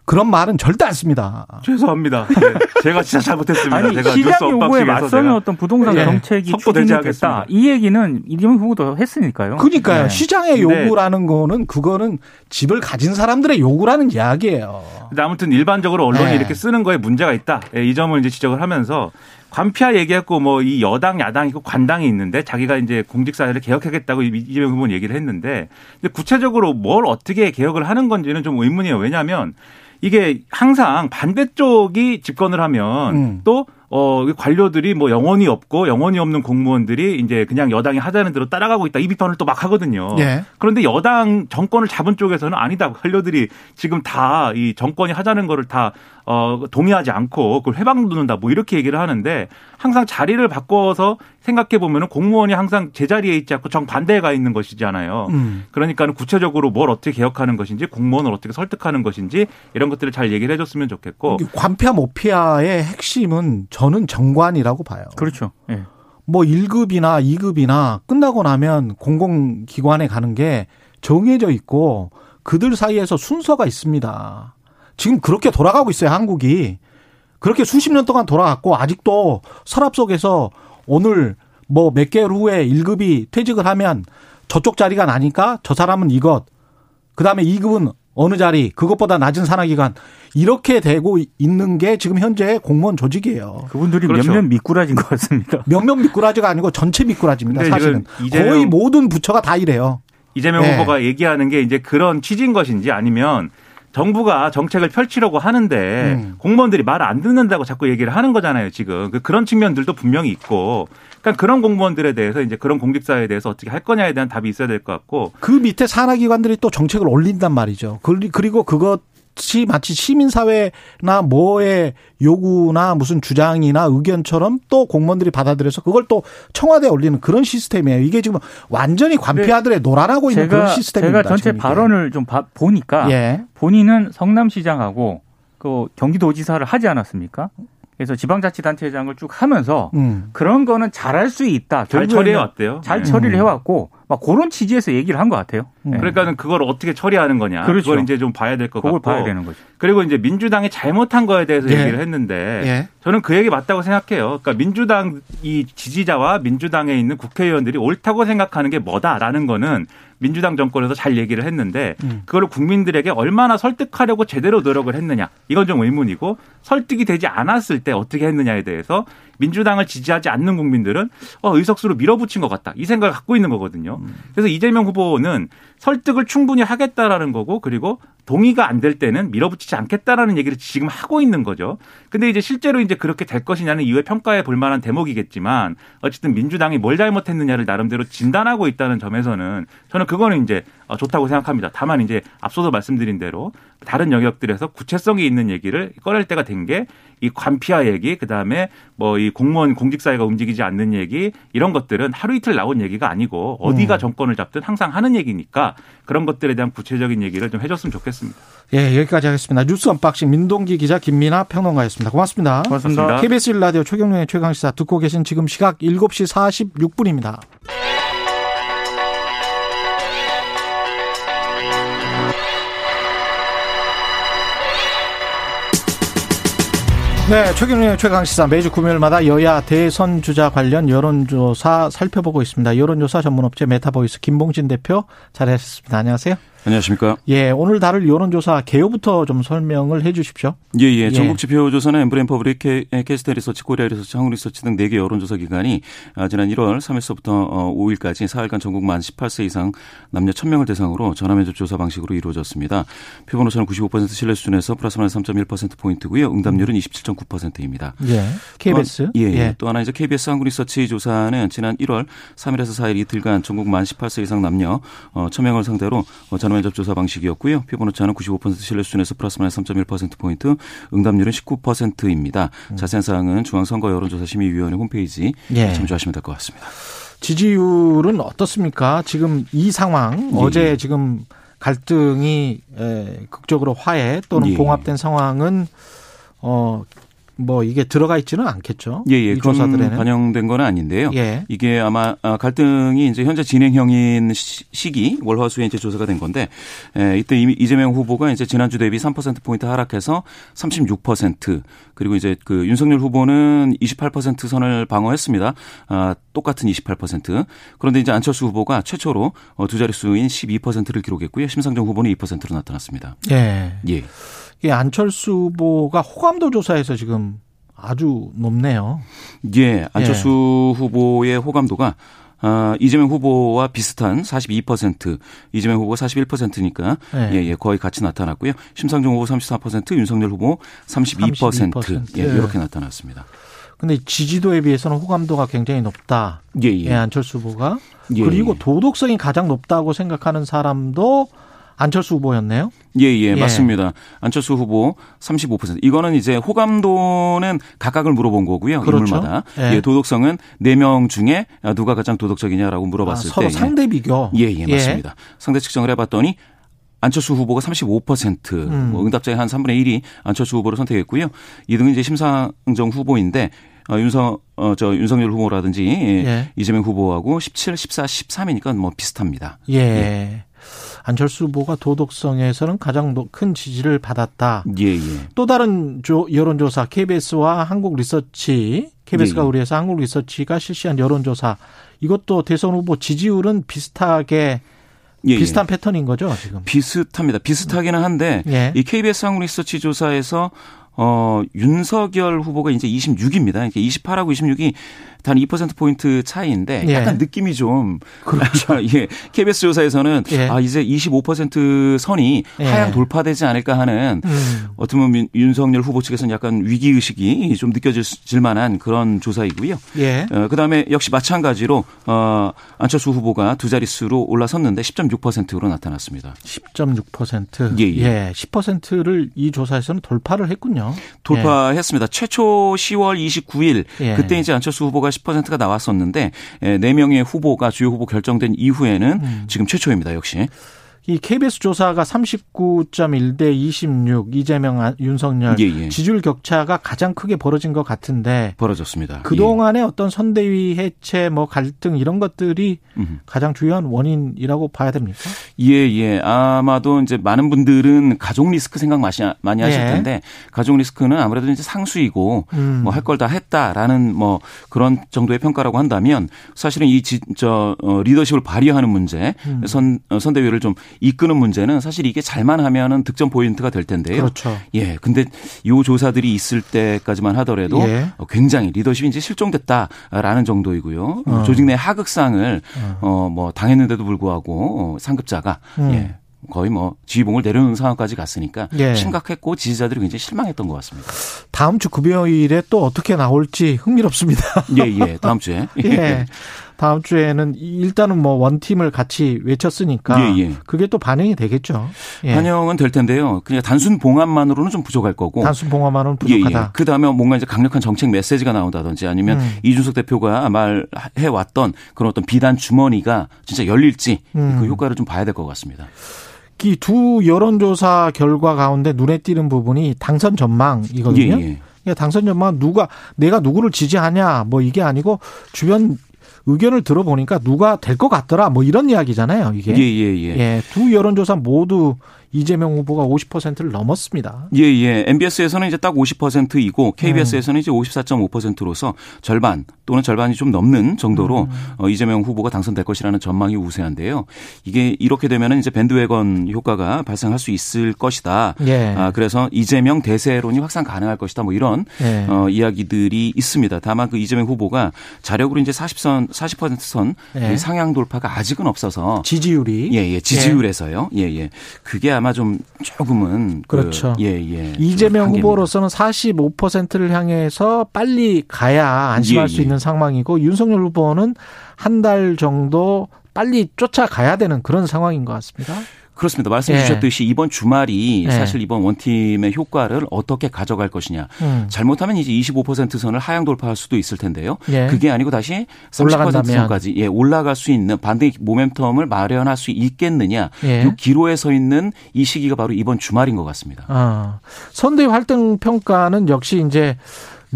그런 말은 절대 안 씁니다.
죄송합니다. 네, 제가 진짜 잘못했습니다.
아니
제가
시장
뉴스
요구에 맞서는 어떤 부동산
예.
정책이 추진됐다. 이 얘기는 이재명 후보도 했으니까요.
그러니까요.
네.
시장의 요구라는 거는 그거는 집을 가진 사람들의 요구라는 이야기예요.
근데 아무튼 일반적으로 언론이
네.
이렇게 쓰는 거에 문제가 있다. 예, 이 점을 이제 지적을 하면서 관피아 얘기했고 뭐 이 여당 야당 있고 관당이 있는데 자기가 이제 공직사회를 개혁하겠다고 이- 이재명 후보는 얘기를 했는데 근데 구체적으로 뭘 어떻게 개혁을 하는 건지는 좀 의문이에요. 왜냐하면 이게 항상 반대쪽이 집권을 하면
음.
또 어, 관료들이 뭐 영혼이 없고 영혼이 없는 공무원들이 이제 그냥 여당이 하자는 대로 따라가고 있다. 이 비판을 또 막 하거든요.
예.
그런데 여당 정권을 잡은 쪽에서는 아니다. 관료들이 지금 다 이 정권이 하자는 거를 다 어, 동의하지 않고 그걸 회방 두는다. 뭐 이렇게 얘기를 하는데 항상 자리를 바꿔서 생각해 보면은 공무원이 항상 제자리에 있지 않고 정반대에 가 있는 것이잖아요.
음.
그러니까는 구체적으로 뭘 어떻게 개혁하는 것인지 공무원을 어떻게 설득하는 것인지 이런 것들을 잘 얘기를 해줬으면 좋겠고
관피아 모피아의 핵심은 저는 정관이라고 봐요.
그렇죠. 예.
뭐 1급이나 2급이나 끝나고 나면 공공기관에 가는 게 정해져 있고 그들 사이에서 순서가 있습니다. 지금 그렇게 돌아가고 있어요, 한국이. 그렇게 수십 년 동안 돌아갔고 아직도 서랍 속에서 오늘 뭐 몇 개월 후에 1급이 퇴직을 하면 저쪽 자리가 나니까 저 사람은 이것. 그다음에 2급은 어느 자리, 그것보다 낮은 산하기관 이렇게 되고 있는 게 지금 현재 공무원 조직이에요.
그분들이
그렇죠.
몇몇 미꾸라진 것 같습니다. [LAUGHS]
몇몇 미꾸라지가 아니고 전체 미꾸라지입니다. 사실은 거의 모든 부처가 다 이래요.
이재명
네.
후보가 얘기하는 게 이제 그런 취지인 것인지 아니면 정부가 정책을 펼치려고 하는데
음.
공무원들이 말을 안 듣는다고 자꾸 얘기를 하는 거잖아요, 지금. 그- 그런 측면들도 분명히 있고. 그러니까 그런 공무원들에 대해서 이제 그런 공직사회에 대해서 어떻게 할 거냐에 대한 답이 있어야 될 것 같고
그 밑에 산하기관들이 또 정책을 올린단 말이죠. 그리- 그리고 그것 이 마치 시민사회나 뭐의 요구나 무슨 주장이나 의견처럼 또 공무원들이 받아들여서 그걸 또 청와대에 올리는 그런 시스템이에요. 이게 지금 완전히 관피아들의 노란하고 있는 그런 시스템입니다.
제가 전체. 발언을 좀 봐- 보니까
예.
본인은 성남시장하고 그 경기도지사를 하지 않았습니까? 그래서 지방자치단체장을 쭉 하면서
음.
그런 거는 잘할 수 있다.
잘
결국에는
처리해 왔대요.
잘
네.
처리를 해왔고 막 그런 취지에서 얘기를 한 것 같아요.
음.
네.
그러니까는 그걸 어떻게 처리하는 거냐.
그렇죠.
그걸 이제 좀 봐야 될것
그걸
같고.
봐야 되는 거죠.
그리고 이제 민주당이 잘못한 거에 대해서
예.
얘기를 했는데
예.
저는 그 얘기 맞다고 생각해요. 그러니까 민주당 이 지지자와 민주당에 있는 국회의원들이 옳다고 생각하는 게 뭐다라는 거는 민주당 정권에서 잘 얘기를 했는데
음.
그걸 국민들에게 얼마나 설득하려고 제대로 노력을 했느냐 이건 좀 의문이고 설득이 되지 않았을 때 어떻게 했느냐에 대해서 민주당을 지지하지 않는 국민들은 어, 의석수로 밀어붙인 것 같다 이 생각을 갖고 있는 거거든요. 그래서 이재명 후보는 설득을 충분히 하겠다라는 거고 그리고 동의가 안 될 때는 밀어붙이지 않겠다라는 얘기를 지금 하고 있는 거죠. 근데 이제 실제로 이제 그렇게 될 것이냐는 이후에 평가해 볼 만한 대목이겠지만 어쨌든 민주당이 뭘 잘못했느냐를 나름대로 진단하고 있다는 점에서는 저는 그거는 이제 어, 좋다고 생각합니다. 다만 이제 앞서도 말씀드린 대로 다른 영역들에서 구체성이 있는 얘기를 꺼낼 때가 된 게 이 관피아 얘기, 그 다음에 뭐 이 공무원 공직 사회가 움직이지 않는 얘기 이런 것들은 하루 이틀 나온 얘기가 아니고 어디가
음.
정권을 잡든 항상 하는 얘기니까 그런 것들에 대한 구체적인 얘기를 좀 해줬으면 좋겠습니다.
예, 여기까지 하겠습니다. 뉴스 unboxing 민동기 기자 김민아 평론가였습니다. 고맙습니다.
고맙습니다.
KBS 1라디오 최경영의 최강시사 듣고 계신 지금 시각 7시 46분입니다. 네, 최경영의 최강시사 매주 금요일마다 여야 대선 주자 관련 여론조사 살펴보고 있습니다. 여론조사 전문업체 메타보이스 김봉신 대표 자리하셨습니다. 안녕하세요.
안녕하십니까.
예, 오늘 다룰 여론조사 개요부터 좀 설명을 해 주십시오.
예, 예.
예.
전국 지표조사는 엠브레인 퍼블릭, 케이스탯 리서치, 코리아 리서치, 한국 리서치 등 4개 여론조사 기관이 아, 지난 1월 3일서부터 5일까지 4일간 전국 만 18세 이상 남녀 1000명을 대상으로 전화면접 조사 방식으로 이루어졌습니다. 표본 오차는 95% 신뢰 수준에서 플러스 마이너스 3.1%포인트고요. 응답률은 27.9%입니다.
예. KBS.
예, 예. 또 하나 이제 KBS 한국 리서치 조사는 지난 1월 3일에서 4일 이틀간 전국 만 18세 이상 남녀 어, 1000명을 상대로 어, 전화 면접 조사 방식이었고요. 오차는 95% 신뢰 수준에서 플러스 마이너스 3.1%포인트, 응답률은 19%입니다. 자세한 사항은 중앙선거 여론조사 심의위원회 홈페이지
예.
참조하시면 될 것 같습니다.
지지율은 어떻습니까? 지금 이 상황,
예,
어제
예.
지금 갈등이 에, 극적으로 화해 또는
예.
봉합된 상황은 어, 뭐 이게 들어가 있지는 않겠죠.
예, 예.
이
그건
조사들에는.
반영된 건 아닌데요.
예.
이게 아마 아, 갈등이 이제 현재 진행형인 시- 시기 월화수에 이제 조사가 된 건데 에, 이때 이재명 후보가 이제 지난주 대비 3% 포인트 하락해서 36% 그리고 이제 그 윤석열 후보는 28% 선을 방어했습니다. 아, 똑같은 28%. 그런데 이제 안철수 후보가 최초로 어, 두 자릿수인 12%를 기록했고요. 심상정 후보는 2%로 나타났습니다.
예.
예.
이 안철수 후보가 호감도 조사에서 지금 아주 높네요.
예, 안철수 후보의 호감도가 아, 이재명 후보와 비슷한 42%, 이재명 후보가 41%니까
네.
예, 예, 거의 같이 나타났고요. 심상정 후보 34%, 윤석열 후보 32%,
32%.
예,
예.
이렇게 나타났습니다.
근데 지지도에 비해서는 호감도가 굉장히 높다.
예,
예,
예.
안철수 후보가.
예,
그리고
예.
도덕성이 가장 높다고 생각하는 사람도 안철수 후보였네요.
예, 예,
예.
맞습니다. 안철수 후보 35%. 이거는 이제 호감도는 각각을 물어본 거고요.
그렇죠.
인물마다.
예.
예, 도덕성은 4명 중에 누가 가장 도덕적이냐라고
아,
물어봤을
서로
때
상대 비교.
예, 예, 맞습니다. 상대 측정을 해 봤더니 안철수 후보가 35%,
음.
뭐 응답자의 한 3분의 1이 안철수 후보를 선택했고요. 2등은 이제 심상정 후보인데 어, 윤석 어, 저 윤석열 후보라든지 예,
예.
이재명 후보하고 17, 14, 13이니까 뭐 비슷합니다.
예. 안철수 후보가 도덕성에서는 가장 노- 큰 지지를 받았다.
예, 예.
또 다른 조, 여론조사 KBS와 한국 리서치, KBS가
예, 예.
우리에서 한국 리서치가 실시한 여론조사 이것도 대선 후보 지지율은 비슷하게
예, 예.
비슷한 패턴인 거죠 지금.
비슷합니다. 비슷하기는 한데
예.
이 KBS 한국 리서치 조사에서 어 윤석열 후보가 이제 26입니다. 그러니까 28하고 26이 단 2%포인트 차이인데
예.
약간 느낌이 좀.
그렇죠. [LAUGHS]
예. KBS 조사에서는
예.
아, 이제 25% 선이
예.
하향 돌파되지 않을까 하는
음.
어떻게 보면 윤석열 후보 측에서는 약간 위기의식이 좀 느껴질 만한 그런 조사이고요.
예.
어, 그 다음에 역시 마찬가지로 어, 안철수 후보가 두 자릿수로 올라섰는데 10.6%로 나타났습니다.
10.6%.
예, 예.
10%를 이 조사에서는 돌파를 했군요.
돌파했습니다. 최초 10월 29일
예.
그때 이제 안철수 후보가 10%가 나왔었는데 네 명의 후보가 주요 후보 결정된 이후에는
음.
지금 최초입니다. 역시.
이 KBS 조사가 39.1 대 26 이재명 안- 윤석열
예, 예.
지지율 격차가 가장 크게 벌어진 것 같은데
벌어졌습니다.
그 동안의 어떤 선대위 해체 뭐 갈등 이런 것들이
예. 음.
가장 중요한 원인이라고 봐야 됩니까?
예, 예. 아마도 이제 많은 분들은 가족 리스크 생각 많이, 하실
예.
텐데 가족 리스크는 아무래도 이제 상수이고
음.
뭐할 걸 다 했다라는 뭐 그런 정도의 평가라고 한다면 사실은 이 지, 저, 어, 리더십을 발휘하는 문제,
음.
선, 어, 선대위를 좀 이끄는 문제는 사실 이게 잘만 하면은 득점 포인트가 될 텐데요.
그렇죠.
예. 근데 요 조사들이 있을 때까지만 하더라도
예.
어, 굉장히 리더십이 이제 실종됐다라는 정도이고요.
어.
조직 내 하극상을 어, 뭐 당했는데도 불구하고 어, 상급자가
음.
예. 거의 뭐 지휘봉을 내려놓는 상황까지 갔으니까
예.
심각했고 지지자들이 굉장히 실망했던 것 같습니다.
다음 주 금요일에 또 어떻게 나올지 흥미롭습니다.
예, 예. 다음 주에. [LAUGHS]
예. 다음 주에는 일단은 뭐 원팀을 같이 외쳤으니까
예, 예.
그게 또 반영이 되겠죠. 예.
반영은 될 텐데요. 그냥 단순 봉합만으로는 좀 부족할 거고.
단순 봉화만은
예,
부족하다.
예. 그 다음에 뭔가 이제 강력한 정책 메시지가 나온다든지 아니면
음.
이준석 대표가 말해 왔던 그런 어떤 비단 주머니가 진짜 열릴지
음.
그 효과를 좀 봐야 될 것 같습니다.
이두 여론조사 결과 가운데 눈에 띄는 부분이 당선 전망이거든요.
예, 예.
그러니까 당선 전망 누가 내가 누구를 지지하냐 뭐 이게 아니고 주변 의견을 들어보니까 누가 될 것 같더라 뭐 이런 이야기잖아요. 이게
예, 예, 예.
예, 두 여론조사 모두 이재명 후보가 50%를 넘었습니다.
예, 예. MBS에서는 이제 딱 50%이고 KBS에서는 이제 54.5%로서 절반 또는 절반이 좀 넘는 정도로
음.
어, 이재명 후보가 당선될 것이라는 전망이 우세한데요. 이게 이렇게 되면은 이제 밴드웨건 효과가 발생할 수 있을 것이다.
예.
아, 그래서 이재명 대세론이 확산 가능할 것이다. 뭐 이런
예.
어, 이야기들이 있습니다. 다만 그 이재명 후보가 자력으로 이제 40선, 40%선
예.
상향 돌파가 아직은 없어서
지지율이
예, 예, 지지율에서요. 예, 예. 그게 아마 좀 조금은 그
그렇죠.
예, 예. 좀
이재명. 후보로서는 45%를 향해서 빨리 가야 안심할
예,
수
예.
있는 상황이고 윤석열 후보는 한 달 정도 빨리 쫓아가야 되는 그런 상황인 것 같습니다.
그렇습니다. 말씀해
예.
주셨듯이 이번 주말이
예.
사실 이번 원팀의 효과를 어떻게 가져갈 것이냐.
음.
잘못하면 이제 25% 선을 하향 돌파할 수도 있을 텐데요.
예.
그게 아니고 다시
올라간다면.
30% 선까지 예, 올라갈 수 있는 반대 모멘텀을 마련할 수 있겠느냐.
예.
이 기로에 서 있는 이 시기가 바로 이번 주말인 것 같습니다.
아, 선대 활동 평가는 역시 이제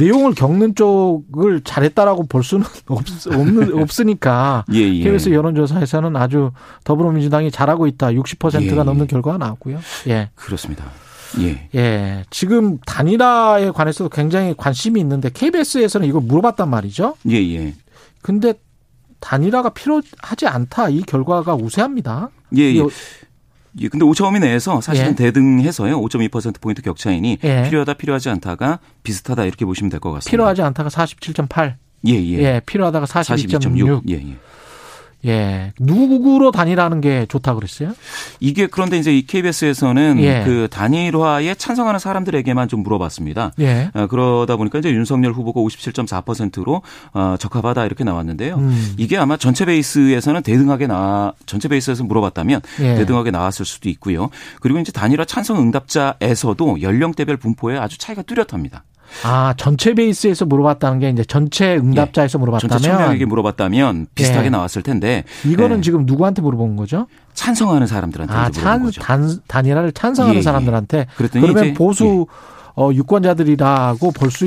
내용을 겪는 쪽을 잘했다라고 볼 수는 [LAUGHS] 없, 없는, [LAUGHS] 없으니까.
예, 예.
KBS 여론조사에서는 아주 더불어민주당이 잘하고 있다. 60%가
예,
넘는
예.
결과가 나왔고요. 예.
그렇습니다. 예.
예. 지금 단일화에 관해서도 굉장히 관심이 있는데 KBS에서는 이걸 물어봤단 말이죠.
예, 예.
근데 단일화가 필요하지 않다. 이 결과가 우세합니다.
예, 예. 예, 근데 오차범위 내에서 사실은
예.
대등해서요. 5.2%포인트 격차이니
예.
필요하다 필요하지 않다가 비슷하다 이렇게 보시면 될 것 같습니다.
필요하지 않다가 47.8.
예, 예.
예. 필요하다가 42.6.
42.6. 예, 예.
예. 누구로 단일화하는 게 좋다 그랬어요?
이게 그런데 이제 이 KBS에서는
예.
그 단일화에 찬성하는 사람들에게만 좀 물어봤습니다.
예.
어, 그러다 보니까 이제 윤석열 후보가 57.4%로 어, 적합하다 이렇게 나왔는데요.
음.
이게 아마 전체 베이스에서는 대등하게 나 전체 베이스에서 물어봤다면
예.
대등하게 나왔을 수도 있고요. 그리고 이제 단일화 찬성 응답자에서도 연령대별 분포에 아주 차이가 뚜렷합니다.
아, 전체 베이스에서 물어봤다는 게 이제 전체 응답자에서
전체
물어봤다면
청명에게 물어봤다면 비슷하게
예.
나왔을 텐데
이거는
예,
지금 누구한테 물어본 거죠?
찬성하는 사람들한테
아, 찬,
거죠.
단, 단일화를 찬성하는
예, 예.
사람들한테
그랬더니
그러면 보수 어, 유권자들이라고 볼 수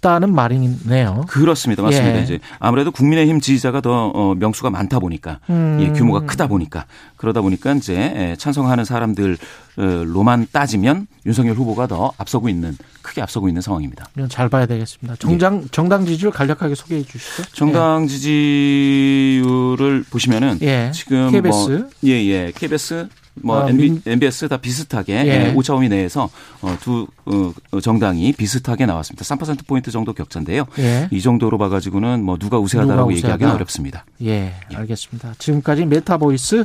있다는 말이네요.
그렇습니다. 맞습니다.
예.
이제 아무래도 국민의힘 지지자가 더 어, 명수가 많다 보니까
음.
예, 규모가 크다 보니까 그러다 보니까 이제 예, 찬성하는 사람들로만 따지면 윤석열 후보가 더 앞서고 있는 크게 앞서고 있는 상황입니다.
잘 봐야 되겠습니다. 정당 정당 지지율 간략하게 소개해 주시죠.
정당 지지율을 보시면은
예.
지금
KBS.
뭐 예 예 KBS 뭐
아,
NB,
민-
NBS 다 비슷하게
예.
예. 오차범위 내에서 어, 두 어, 어, 정당이 비슷하게 나왔습니다. 3% 포인트 정도 격차인데요.
예.
이 정도로 봐가지고는 뭐 누가 우세하다라고 얘기하기는
우세하다.
어렵습니다.
예, 알겠습니다. 지금까지 메타보이스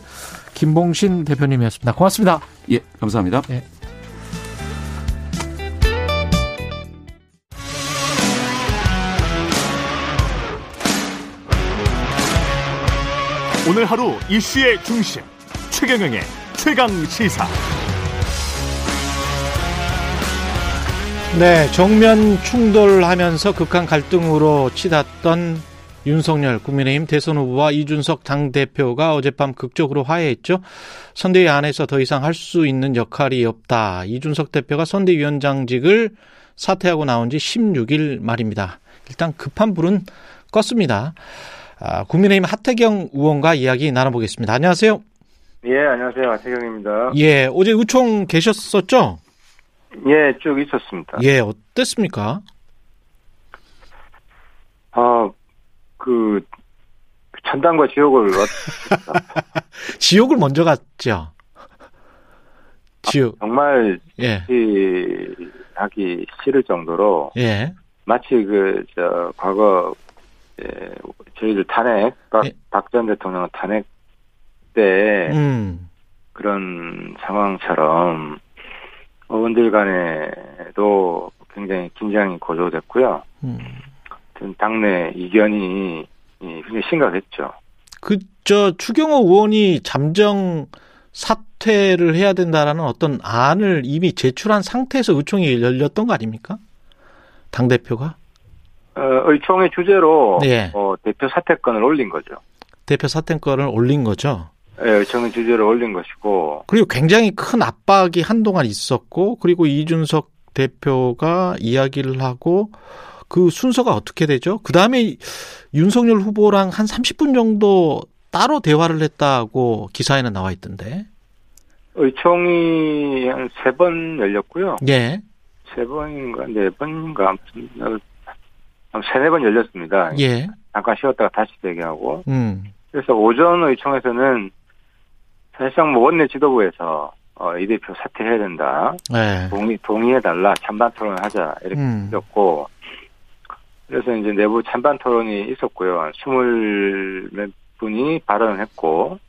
김봉신 대표님이었습니다. 고맙습니다.
예, 감사합니다.
오늘 하루 이슈의 중심 최경영의 최강 시사.
네, 정면 충돌하면서 극한 갈등으로 치닫던 윤석열 국민의힘 대선 후보와 이준석 당대표가 어젯밤 극적으로 화해했죠. 선대위 안에서 더 이상 할 수 있는 역할이 없다. 이준석 대표가 선대위원장직을 사퇴하고 나온 지 16일 말입니다. 일단 급한 불은 껐습니다. 아, 국민의힘 하태경 의원과 이야기 나눠보겠습니다. 안녕하세요.
예, 안녕하세요. 하태경입니다.
예, 어제 의총 계셨었죠?
예, 쭉 있었습니다.
예, 어땠습니까?
아, 그, 천당과 지옥을 [LAUGHS]
지옥을 먼저 갔죠. 지옥.
정말
예,
하기 싫을 정도로
예,
마치 그 저 과거 예, 저희들 탄핵
예.
박전 대통령 탄핵 때
음,
그런 상황처럼 의원들 간에도 굉장히 긴장이 고조됐고요.
음.
당내 이견이 이, 굉장히 심각했죠.
그, 저, 추경호 의원이 잠정 사퇴를 해야 된다라는 어떤 안을 이미 제출한 상태에서 의총이 열렸던 거 아닙니까? 당 대표가?
어, 의총의 주제로
예.
어, 대표 사퇴권을 올린 거죠.
대표 사퇴권을 올린 거죠.
예, 의총의 주제를 올린 것이고
그리고 굉장히 큰 압박이 한동안 있었고, 그리고 이준석 대표가 이야기를 하고, 그 순서가 어떻게 되죠? 그 다음에 윤석열 후보랑 한 30분 정도 따로 대화를 했다고 기사에는 나와 있던데.
의총이 한 세 번 열렸고요.
예,
세 번인가 네 번인가 아무튼 한 세네 번 열렸습니다.
예,
잠깐 쉬었다가 다시 대기하고
음,
그래서 오전 의총에서는 사실상 뭐 원내 지도부에서 어, 이 대표 사퇴해야 된다.
예,
동의, 동의해달라. 찬반 토론을 하자. 이렇게
음.
했었고, 그래서 이제 내부 찬반 토론이 있었고요. 한 스물 몇 분이 발언을 했고,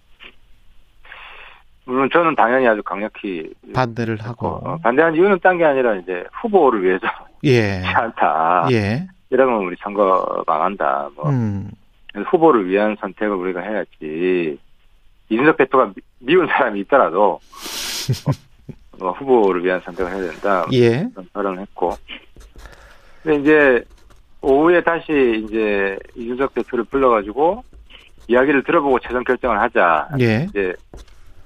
물론 저는 당연히 아주 강력히
반대를 하고.
어, 반대한 이유는 딴 게 아니라 이제 후보를 위해서
예.
그렇지 [LAUGHS] 않다.
예.
이러면 우리 선거 망한다. 뭐
음.
후보를 위한 선택을 우리가 해야지. 이준석 대표가 미- 미운 사람이 있더라도 어, 뭐 후보를 위한 선택을 해야 된다.
예.
그런 발언을 했고. 근데 이제 오후에 다시 이제 이준석 대표를 불러가지고 이야기를 들어보고 최종 결정을 하자.
예.
이제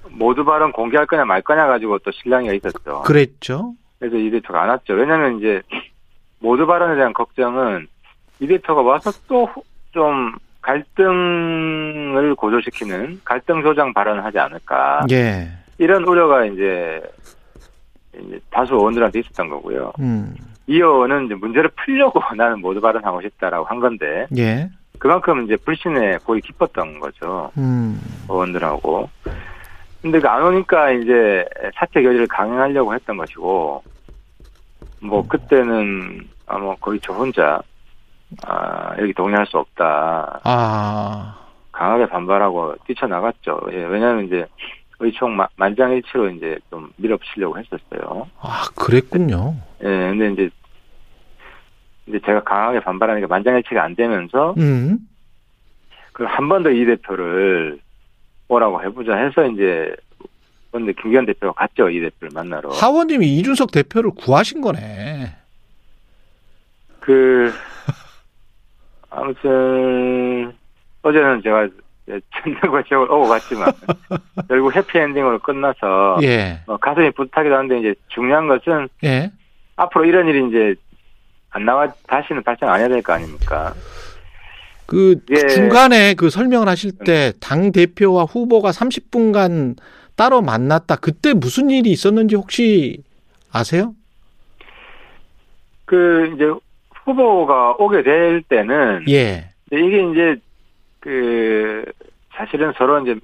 모두 발언 공개할 거냐 말 거냐 가지고 또 실랑이가 있었죠.
그랬죠.
그래서 이 대표가 안 왔죠. 왜냐하면 이제 모두 발언에 대한 걱정은 이 대표가 와서 또 좀 갈등을 고조시키는 갈등 조장 발언을 하지 않을까.
예.
이런 우려가 이제, 이제 다수 의원들한테 있었던 거고요.
음.
이 의원은 이제 문제를 풀려고 [LAUGHS] 나는 모두 발언하고 싶다라고 한 건데
예.
그만큼 이제 불신에 거의 깊었던 거죠.
음.
의원들하고. 근데 그안 오니까 이제 사퇴 결의를 강행하려고 했던 것이고, 뭐 그때는 아마 거의 저 혼자 아 여기 동의할 수 없다
아.
강하게 반발하고 뛰쳐나갔죠. 예, 왜냐하면 이제 의총 마- 만장일치로 이제 좀 밀어붙이려고 했었어요.
아, 그랬군요.
예, 근데 이제 이제 제가 강하게 반발하니까 만장일치가 안 되면서
음.
그럼 한번 더 이 대표를 오라고 해보자 해서 이제 근데 김기현 대표가 갔죠 이 대표를 만나러
하원님이 이준석 대표를 구하신 거네.
그 아무튼 어제는 제가 천장과 지역을 오고 갔지만 결국 해피엔딩으로 끝나서
예.
어, 가슴이 뿌듯하기도 한데 이제 중요한 것은
예.
앞으로 이런 일이 이제 안 나와 다시는 발생 안 해야 될 거 아닙니까?
그
예.
중간에 그 설명을 하실 때 당 대표와 후보가 30분간 따로 만났다. 그때 무슨 일이 있었는지 혹시 아세요?
그 이제 후보가 오게 될 때는
예.
이게 이제 그 사실은 서로 이제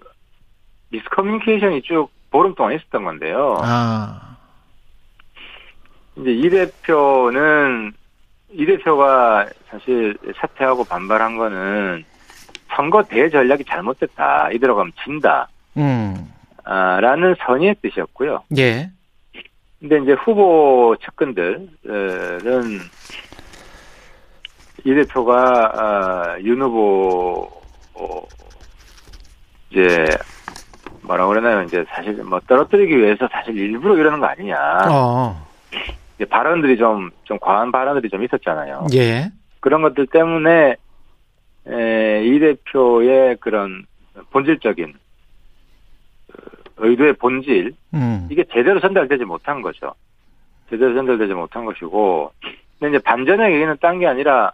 미스커뮤니케이션이 쭉 보름 동안 있었던 건데요.
아.
이제 이 대표는 이 대표가 사실 사퇴하고 반발한 거는 선거 대전략이 잘못됐다. 이대로 가면 진다.
음.
아, 라는 선의의 뜻이었고요.
예.
근데 이제 후보 측근들은 이 대표가 아, 윤 후보 어, 이제 뭐라 그러나요? 이제 사실 뭐 떨어뜨리기 위해서 사실 일부러 이러는 거 아니냐.
어.
이제 발언들이 좀 좀 과한 발언들이 좀 있었잖아요.
예.
그런 것들 때문에 에, 이 대표의 그런 본질적인 그 의도의 본질
음.
이게 제대로 전달되지 못한 거죠. 제대로 전달되지 못한 것이고, 근데 이제 반전의 얘기는 딴 게 아니라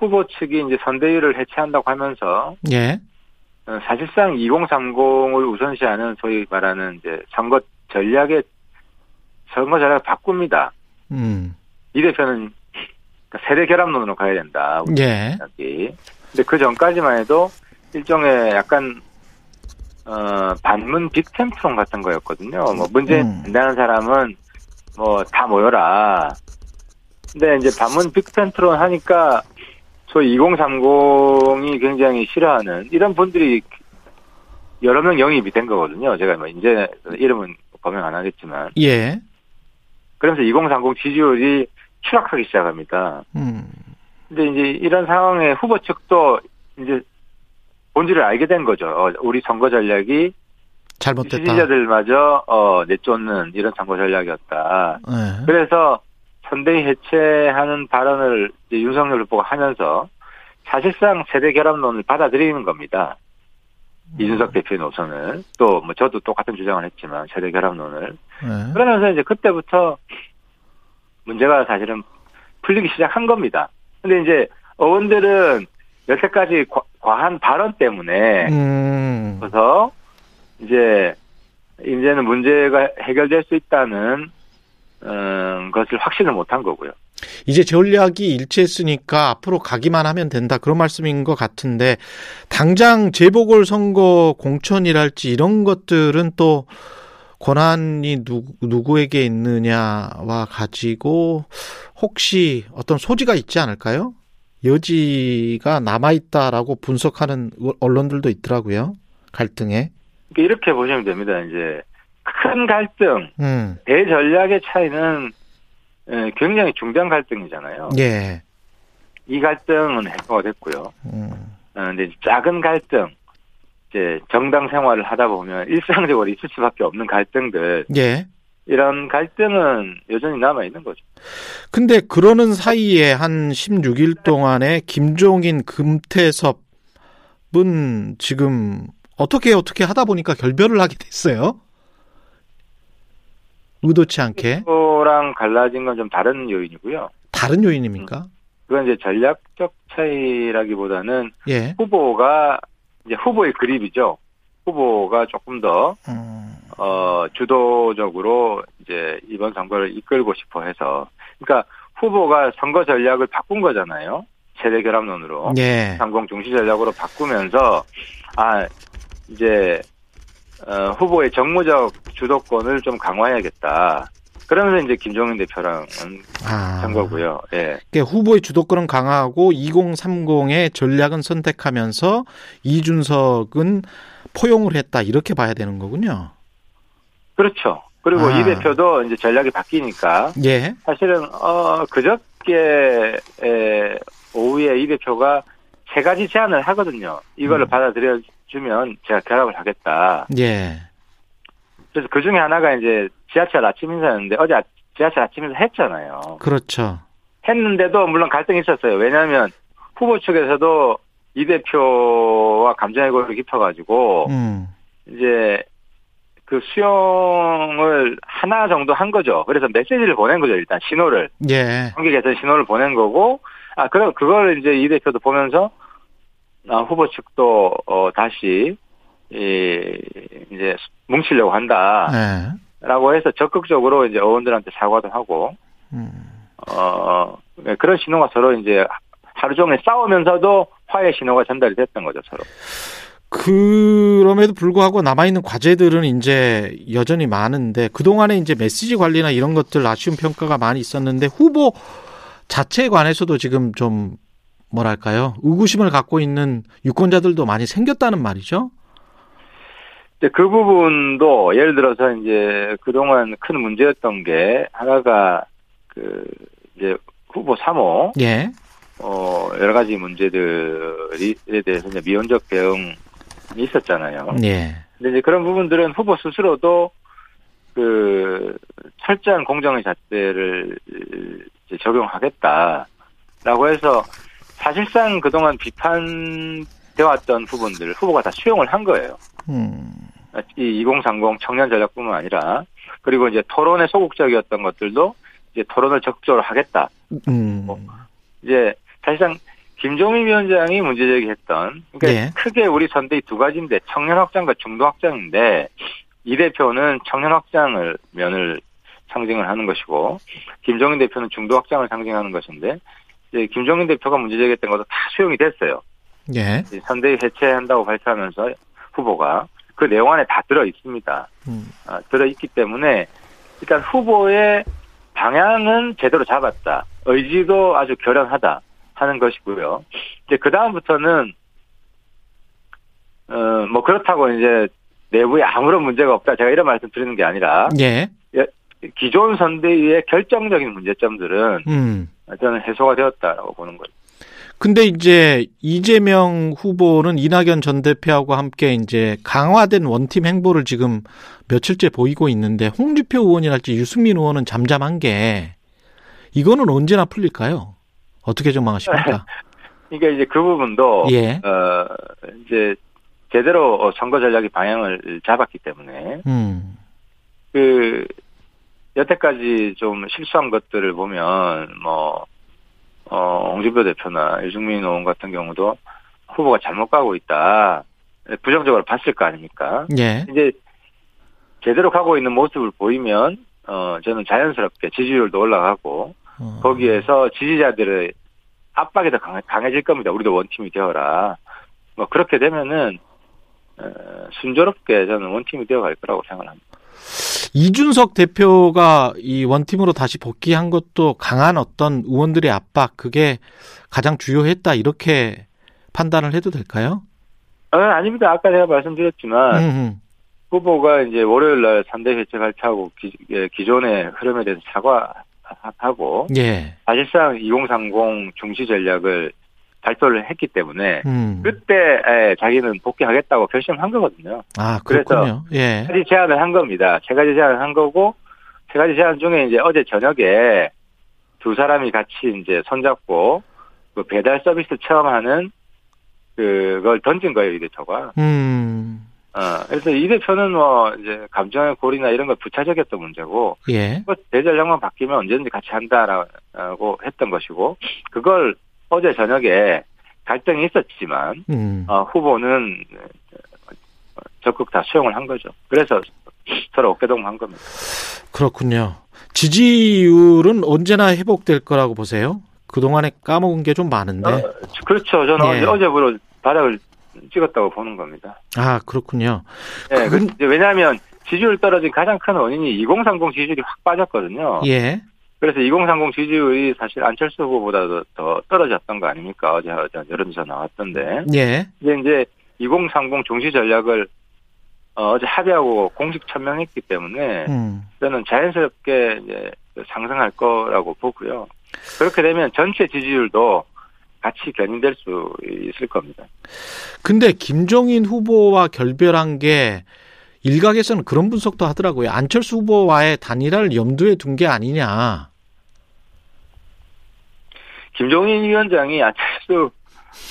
후보 측이 이제 선대위를 해체한다고 하면서
예.
어, 사실상 2030을 우선시하는 소위 말하는 이제 선거 전략의 선거 전략을 바꿉니다.
음.
이 대표는 그러니까 세대 결합론으로 가야 된다.
예.
생각이. 근데 그 전까지만 해도 일종의 약간 어 반문 빅템프론 같은 거였거든요. 뭐 문제
음.
된다는 사람은 뭐 다 모여라. 근데 이제 반문 빅텐트론 하니까 소위 2030이 굉장히 싫어하는 이런 분들이 여러 명 영입이 된 거거든요. 제가 뭐 이제 이름은 범행 안 하겠지만
예.
그러면서 2030 지지율이 추락하기 시작합니다.
음.
근데 이제 이런 상황에 후보 측도 이제 본질을 알게 된 거죠. 어, 우리 선거 전략이
잘못됐다.
지지자들마저 어, 내쫓는 이런 선거 전략이었다.
예.
그래서 선대위 해체하는 발언을 윤석열 후보가 하면서 사실상 세대 결합론을 받아들이는 겁니다. 이준석 대표의 노선을 또 뭐 저도 똑같은 주장을 했지만 세대 결합론을
예.
그러면서 이제 그때부터 문제가 사실은 풀리기 시작한 겁니다. 근데 이제 의원들은 여태까지 과, 과한 발언 때문에
음.
그래서 이제 이제는 문제가 해결될 수 있다는 음, 것을 확신을 못한 거고요.
이제 전략이 일치했으니까 앞으로 가기만 하면 된다 그런 말씀인 것 같은데 당장 재보궐 선거 공천이랄지 이런 것들은 또 권한이 누, 누구에게 있느냐와 가지고 혹시 어떤 소지가 있지 않을까요? 여지가 남아있다라고 분석하는 언론들도 있더라고요. 갈등에.
그러니까 이렇게 보시면 됩니다. 이제 큰 갈등,
음.
대전략의 차이는 예, 굉장히 중대한 갈등이잖아요.
예.
이 갈등은 해소가 됐고요.
음.
어, 근데 작은 갈등, 이제 정당 생활을 하다 보면 일상적으로 있을 수밖에 없는 갈등들,
예.
이런 갈등은 여전히 남아 있는 거죠.
근데 그러는 사이에 한 16일 동안에 김종인 금태섭은 지금 어떻게 어떻게 하다 보니까 결별을 하게 됐어요. 의도치 않게
그거랑 갈라진 건 좀 다른 요인이고요.
다른 요인입니까?
그건 이제 전략적 차이라기보다는
예.
후보가 이제 후보의 그립이죠. 후보가 조금 더
음,
어, 주도적으로 이제 이번 선거를 이끌고 싶어 해서. 그러니까 후보가 선거 전략을 바꾼 거잖아요. 세대 결합론으로.
예.
상공 중시 전략으로 바꾸면서, 아, 이제, 어, 후보의 정무적 주도권을 좀 강화해야겠다. 그러면서 이제 김종인 대표랑은
아.
한 거고요. 예.
그러니까 후보의 주도권은 강화하고 2030의 전략은 선택하면서 이준석은 포용을 했다 이렇게 봐야 되는 거군요.
그렇죠. 그리고
아.
이 대표도 이제 전략이 바뀌니까
예.
사실은 어 그저께 에, 오후에 이 대표가 세 가지 제안을 하거든요. 이거를
음.
받아들여 주면 제가 결합을 하겠다.
예.
그래서 그 중에 하나가 이제 지하철 아침 인사였는데 어제 아- 지하철 아침 인사 했잖아요.
그렇죠.
했는데도 물론 갈등이 있었어요. 왜냐하면 후보 측에서도 이 대표와 감정의 골이 깊어가지고
음.
이제 그 수용을 하나 정도 한 거죠. 그래서 메시지를 보낸 거죠. 일단 신호를
예.
관계 개선 신호를 보낸 거고 아 그럼 그걸 이제 이 대표도 보면서 아, 후보 측도 어 다시 이 이제 뭉치려고 한다 라고
예.
해서 적극적으로 이제 의원들한테 사과도 하고
음.
어 네, 그런 신호가 서로 이제 하루 종일 싸우면서도 화해 신호가 전달이 됐던 거죠 서로.
그럼에도 불구하고 남아있는 과제들은 이제 여전히 많은데 그동안에 이제 메시지 관리나 이런 것들 아쉬운 평가가 많이 있었는데 후보 자체에 관해서도 지금 좀 뭐랄까요 의구심을 갖고 있는 유권자들도 많이 생겼다는 말이죠.
이제 그 부분도 예를 들어서 이제 그동안 큰 문제였던 게 하나가 그 이제 후보 3호
예.
어 여러 가지 문제들에 대해서 이제 미온적 대응이 있었잖아요.
예.
근데 이제 그런 부분들은 후보 스스로도 그 철저한 공정의 잣대를 적용하겠다라고 해서 사실상 그동안 비판돼 왔던 부분들 후보가 다 수용을 한 거예요.
음.
이 2030 청년 전략뿐만 아니라 그리고 이제 토론에 소극적이었던 것들도 이제 토론을 적극적으로 하겠다.
음.
이제 사실상 김종인 위원장이 문제 제기했던 그러니까
예.
크게 우리 선대위 두 가지인데 청년 확장과 중도 확장인데 이 대표는 청년 확장을 면을 상징을 하는 것이고 김종인 대표는 중도 확장을 상징하는 것인데 이제 김종인 대표가 문제 제기했던 것도 다 수용이 됐어요.
예.
선대위 해체한다고 발표하면서 후보가 그 내용 안에 다 들어 있습니다.
음.
아, 들어 있기 때문에 일단 후보의 방향은 제대로 잡았다. 의지도 아주 결연하다 하는 것이고요. 이제 그 다음부터는 어 뭐 그렇다고 이제 내부에 아무런 문제가 없다. 제가 이런 말씀 드리는 게 아니라
예.
기존 선대위의 결정적인 문제점들은
음.
저는 해소가 되었다라고 보는 거죠.
근데 이제 이재명 후보는 이낙연 전 대표하고 함께 이제 강화된 원팀 행보를 지금 며칠째 보이고 있는데 홍준표 의원이랄지 유승민 의원은 잠잠한 게 이거는 언제나 풀릴까요? 어떻게 전망하십니까? [LAUGHS]
그러니까 이제 그 부분도
예.
어 이제 제대로 선거 전략의 방향을 잡았기 때문에
음.
그 여태까지 좀 실수한 것들을 보면 뭐 어, 홍준표 대표나 유승민 의원 같은 경우도 후보가 잘못 가고 있다. 부정적으로 봤을 거 아닙니까?
예.
이제 제대로 가고 있는 모습을 보이면 어 저는 자연스럽게 지지율도 올라가고
어.
거기에서 지지자들의 압박이 더 강해, 강해질 겁니다. 우리도 원팀이 되어라. 뭐 그렇게 되면은 어, 순조롭게 저는 원팀이 되어갈 거라고 생각합니다.
이준석 대표가 이 원팀으로 다시 복귀한 것도 강한 어떤 의원들의 압박 그게 가장 주요했다 이렇게 판단을 해도 될까요?
어, 아닙니다. 아까 제가 말씀드렸지만
음,
후보가 이제 월요일 날 3대 회체 발표하고 기, 예, 기존의 흐름에 대해서 사과하고
예.
사실상 2030 중시 전략을 발표를 했기 때문에
음.
그때 에, 자기는 복귀하겠다고 결심한 거거든요.
아,
그래서
그렇군요. 예.
세 가지 제안을 한 겁니다. 세 가지 제안을 한 거고 세 가지 제안 중에 이제 어제 저녁에 두 사람이 같이 이제 손잡고 그 배달 서비스 체험하는 그걸 던진 거예요, 이 대표가.
음.
어, 그래서 이 대표는 뭐 이제 감정의 골이나 이런 걸 부차적이었던 문제고
예.
뭐 대전략만 바뀌면 언제든지 같이 한다라고 했던 것이고 그걸 어제 저녁에 갈등이 있었지만
음.
어, 후보는 적극 다 수용을 한 거죠. 그래서 서로 어깨동무한 겁니다.
그렇군요. 지지율은 언제나 회복될 거라고 보세요? 그동안에 까먹은 게 좀 많은데.
어, 그렇죠. 저는
예.
어제 어제부로 바닥을 찍었다고 보는 겁니다.
아, 그렇군요.
예,
그건-
왜냐하면 지지율 떨어진 가장 큰 원인이 2030 지지율이 확 빠졌거든요.
예.
그래서 2030 지지율이 사실 안철수 후보보다도 더 떨어졌던 거 아닙니까? 어제, 어제 여론조사 나왔던데.
예.
이제 이제 2030 중시 전략을 어, 어제 합의하고 공식 천명했기 때문에
음.
저는 자연스럽게 이제 상승할 거라고 보고요. 그렇게 되면 전체 지지율도 같이 견인될 수 있을 겁니다.
근데 김종인 후보와 결별한 게 일각에서는 그런 분석도 하더라고요. 안철수 후보와의 단일화를 염두에 둔 게 아니냐.
김종인 위원장이 안철수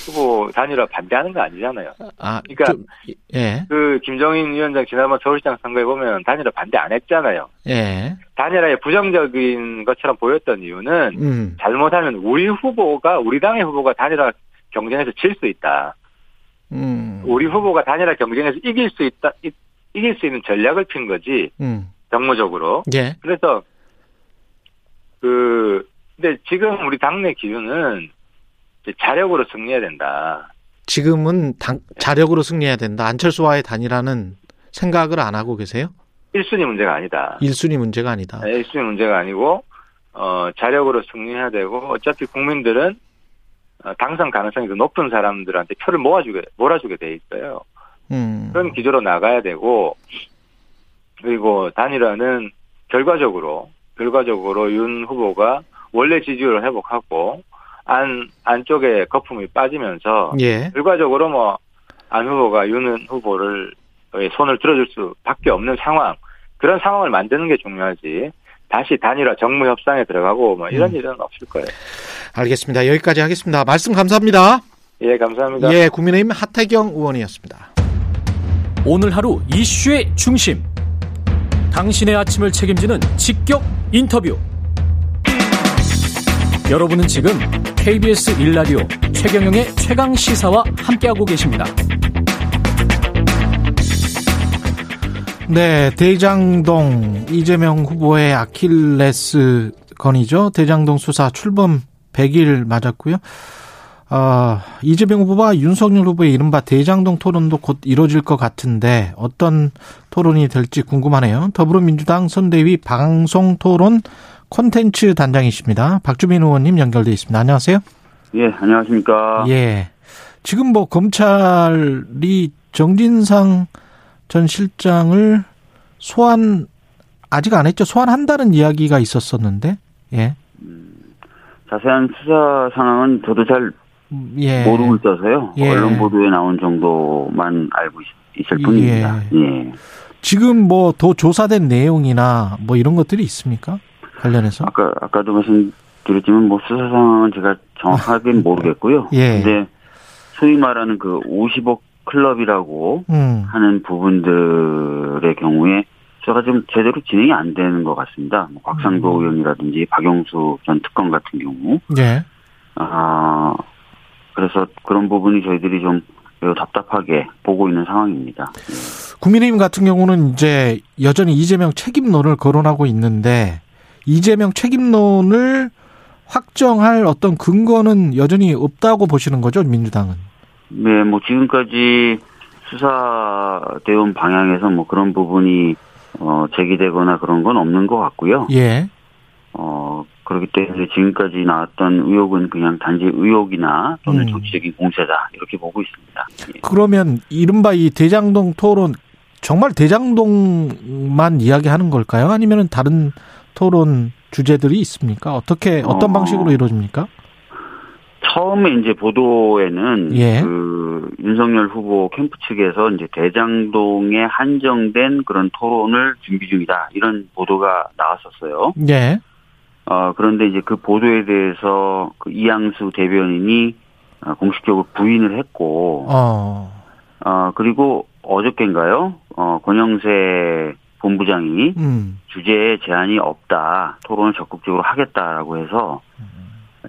후보 단일화 반대하는 거 아니잖아요.
아,
그러니까
좀, 예.
그 김종인 위원장 지난번 서울시장 선거에 보면 단일화 반대 안 했잖아요.
예.
단일화에 부정적인 것처럼 보였던 이유는
음.
잘못하면 우리 후보가 우리 당의 후보가 단일화 경쟁에서 질 수 있다.
음.
우리 후보가 단일화 경쟁에서 이길 수 있다. 이, 이길 수 있는 전략을 핀 거지
음.
정무적으로.
예.
그래서 그 근데 지금 우리 당내 기준은 자력으로 승리해야 된다.
지금은 당, 자력으로 승리해야 된다. 안철수와의 단일화는 생각을 안 하고 계세요?
1순위 문제가 아니다.
1순위 문제가 아니다.
네, 1순위 문제가 아니고 어 자력으로 승리해야 되고 어차피 국민들은 어, 당선 가능성이 더 높은 사람들한테 표를 모아주게 몰아주게 돼 있어요.
음.
그런 기조로 나가야 되고 그리고 단일화는 결과적으로 결과적으로 윤 후보가 원래 지지율을 회복하고 안 안쪽에 거품이 빠지면서
예.
결과적으로 뭐 안 후보가 윤 후보를 손을 들어줄 수밖에 없는 상황 그런 상황을 만드는 게 중요하지 다시 단일화 정무 협상에 들어가고 뭐 이런
음.
일은 없을 거예요.
알겠습니다. 여기까지 하겠습니다. 말씀 감사합니다.
예, 감사합니다.
예, 국민의힘 하태경 의원이었습니다.
오늘 하루 이슈의 중심. 당신의 아침을 책임지는 직격 인터뷰. 여러분은 지금 KBS 1라디오 최경영의 최강 시사와 함께하고 계십니다.
네, 대장동 이재명 후보의 아킬레스 건이죠. 대장동 수사 출범 100일 맞았고요. 아, 이재명 후보와 윤석열 후보의 이른바 대장동 토론도 곧 이뤄질 것 같은데 어떤 토론이 될지 궁금하네요. 더불어민주당 선대위 방송 토론 콘텐츠 단장이십니다. 박주민 의원님 연결돼 있습니다. 안녕하세요.
예, 안녕하십니까.
예. 지금 뭐 검찰이 정진상 전 실장을 소환 아직 안 했죠. 소환한다는 이야기가 있었었는데. 예.
자세한 수사 상황은 저도 잘
예.
모르고 있어서요.
예.
언론 보도에 나온 정도만 알고 있, 을 뿐입니다. 예.
지금 뭐 더 조사된 내용이나 뭐 이런 것들이 있습니까? 관련해서?
아까 아까도 말씀드렸지만 뭐 수사 상황은 제가 정확하게는 모르겠고요.
예.
근데 소위 말하는 그 50억 클럽이라고
음.
하는 부분들의 경우에 수사가 좀 제대로 진행이 안 되는 것 같습니다. 뭐 곽상도
음.
의원이라든지 박영수 전 특검 같은 경우.
예.
아, 그래서 그런 부분이 저희들이 좀 매우 답답하게 보고 있는 상황입니다.
국민의힘 같은 경우는 이제 여전히 이재명 책임론을 거론하고 있는데 이재명 책임론을 확정할 어떤 근거는 여전히 없다고 보시는 거죠, 민주당은?
네, 뭐 지금까지 수사대원 방향에서 뭐 그런 부분이 어, 제기되거나 그런 건 없는 것 같고요.
예.
어, 그렇기 때문에 지금까지 나왔던 의혹은 그냥 단지 의혹이나 또는
음.
정치적인 공세다 이렇게 보고 있습니다. 예.
그러면 이른바 이 대장동 토론 정말 대장동만 이야기하는 걸까요? 아니면 다른 토론 주제들이 있습니까? 어떻게 어떤
어.
방식으로 이루어집니까?
처음에 이제 보도에는
예.
그 윤석열 후보 캠프 측에서 이제 대장동에 한정된 그런 토론을 준비 중이다 이런 보도가 나왔었어요.
예.
어 그런데 이제 그 보도에 대해서 그 이양수 대변인이 어, 공식적으로 부인을 했고
어.
어 그리고 어저께인가요? 어 권영세 본부장이
음.
주제에 제한이 없다 토론을 적극적으로 하겠다라고 해서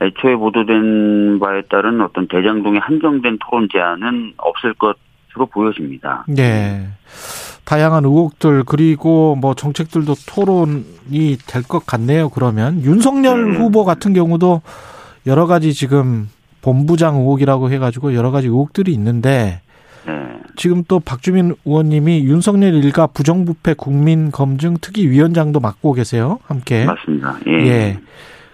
애초에 보도된 바에 따른 어떤 대장동에 한정된 토론 제한은 없을 것으로 보여집니다.
예. 다양한 의혹들 그리고 뭐 정책들도 토론이 될 것 같네요. 그러면 윤석열
네.
후보 같은 경우도 여러 가지 지금 본부장 의혹이라고 해가지고 여러 가지 의혹들이 있는데
네.
지금 또 박주민 의원님이 윤석열 일가 부정부패 국민검증 특위위원장도 맡고 계세요. 함께.
맞습니다. 예.
예.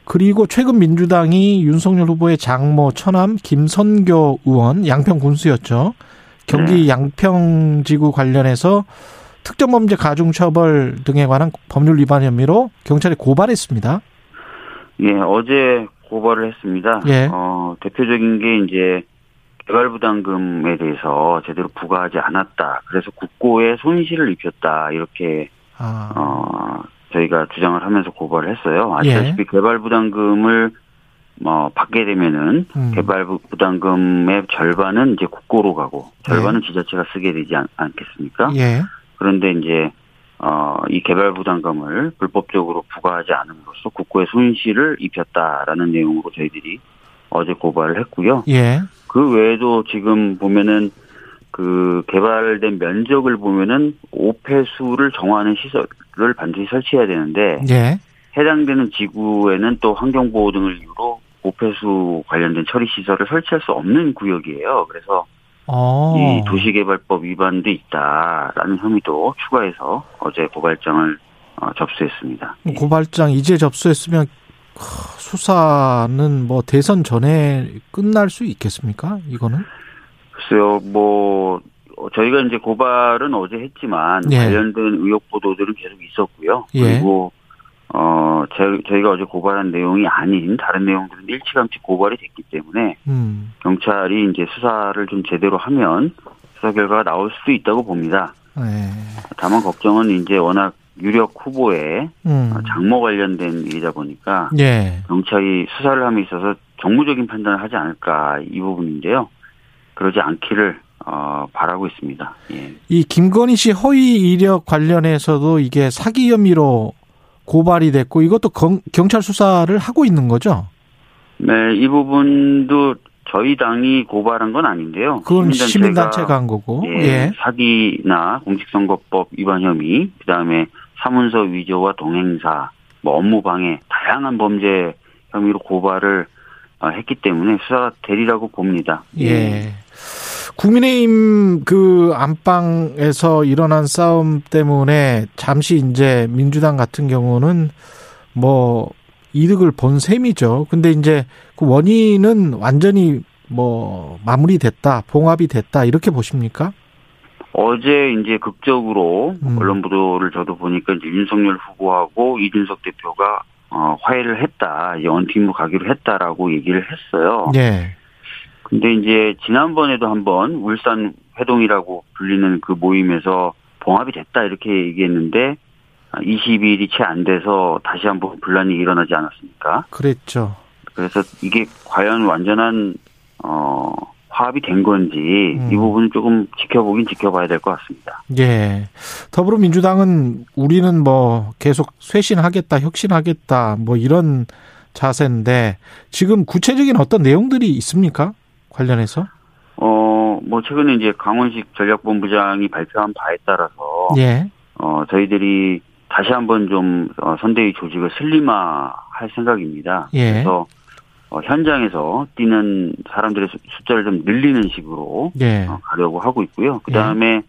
그리고 최근 민주당이 윤석열 후보의 장모 처남 김선교 의원 양평 군수였죠. 경기
네.
양평 지구 관련해서 특정범죄 가중처벌 등에 관한 법률 위반 혐의로 경찰에 고발했습니다.
예, 어제 고발을 했습니다.
예.
어, 대표적인 게 이제 개발부담금에 대해서 제대로 부과하지 않았다. 그래서 국고에 손실을 입혔다. 이렇게
아,
어, 저희가 주장을 하면서 고발을 했어요.
예.
아시다시피 개발부담금을 뭐 받게 되면은
음.
개발 부담금의 절반은 이제 국고로 가고 절반은 지자체가 쓰게 되지 않, 않겠습니까?
예.
그런데 이제 어, 이 개발 부담금을 불법적으로 부과하지 않음으로써 국고에 손실을 입혔다라는 내용으로 저희들이 어제 고발을 했고요.
예.
그 외에도 지금 보면은 그 개발된 면적을 보면은 오폐수를 정화하는 시설을 반드시 설치해야 되는데
예.
해당되는 지구에는 또 환경 보호 등을 이유로 오폐수 관련된 처리 시설을 설치할 수 없는 구역이에요. 그래서
어.
이 도시개발법 위반도 있다라는 혐의도 추가해서 어제 고발장을 어, 접수했습니다.
고발장 이제 접수했으면 크, 수사는 뭐 대선 전에 끝날 수 있겠습니까? 이거는?
글쎄요, 뭐 어, 저희가 이제 고발은 어제 했지만
예.
관련된 의혹 보도들은 계속 있었고요.
예.
그리고 어 저, 저희가 어제 고발한 내용이 아닌 다른 내용들은 일찌감치 고발이 됐기 때문에
음.
경찰이 이제 수사를 좀 제대로 하면 수사 결과가 나올 수도 있다고 봅니다.
예.
다만 걱정은 이제 워낙 유력 후보의
음.
장모 관련된 일이다 보니까
예.
경찰이 수사를 함에 있어서 정무적인 판단을 하지 않을까 이 부분인데요. 그러지 않기를 어, 바라고 있습니다. 예.
이 김건희 씨 허위 이력 관련해서도 이게 사기 혐의로 고발이 됐고 이것도 경, 경찰 수사를 하고 있는 거죠?
네, 이 부분도 저희 당이 고발한 건 아닌데요.
그건 시민단체가 한 거고.
예,
예.
사기나 공직선거법 위반 혐의, 그 다음에 사문서 위조와 동행사, 뭐 업무 방해, 다양한 범죄 혐의로 고발을 어, 했기 때문에 수사가 되리라고 봅니다.
예. 국민의힘 그 안방에서 일어난 싸움 때문에 잠시 이제 민주당 같은 경우는 뭐 이득을 본 셈이죠. 근데 이제 그 원인은 완전히 뭐 마무리됐다, 봉합이 됐다 이렇게 보십니까?
어제 이제 극적으로
음.
언론 보도를 저도 보니까 이제 윤석열 후보하고 이준석 대표가 어, 화해를 했다, 이제 원팀으로 가기로 했다라고 얘기를 했어요.
예.
근데 이제 지난번에도 한번 울산 회동이라고 불리는 그 모임에서 봉합이 됐다 이렇게 얘기했는데 20일이 채 안 돼서 다시 한번 분란이 일어나지 않았습니까?
그랬죠.
그래서 이게 과연 완전한 어 화합이 된 건지
음.
이 부분은 조금 지켜보긴 지켜봐야 될 것 같습니다.
예. 더불어민주당은 우리는 뭐 계속 쇄신하겠다, 혁신하겠다, 뭐 이런 자세인데 지금 구체적인 어떤 내용들이 있습니까? 관련해서?
어, 뭐 최근에 이제 강원식 전략본부장이 발표한 바에 따라서
예.
어, 저희들이 다시 한번 좀 어, 선대위 조직을 슬림화할 생각입니다.
예.
그래서 어, 현장에서 뛰는 사람들의 수- 숫자를 좀 늘리는 식으로
예.
어, 가려고 하고 있고요. 그 다음에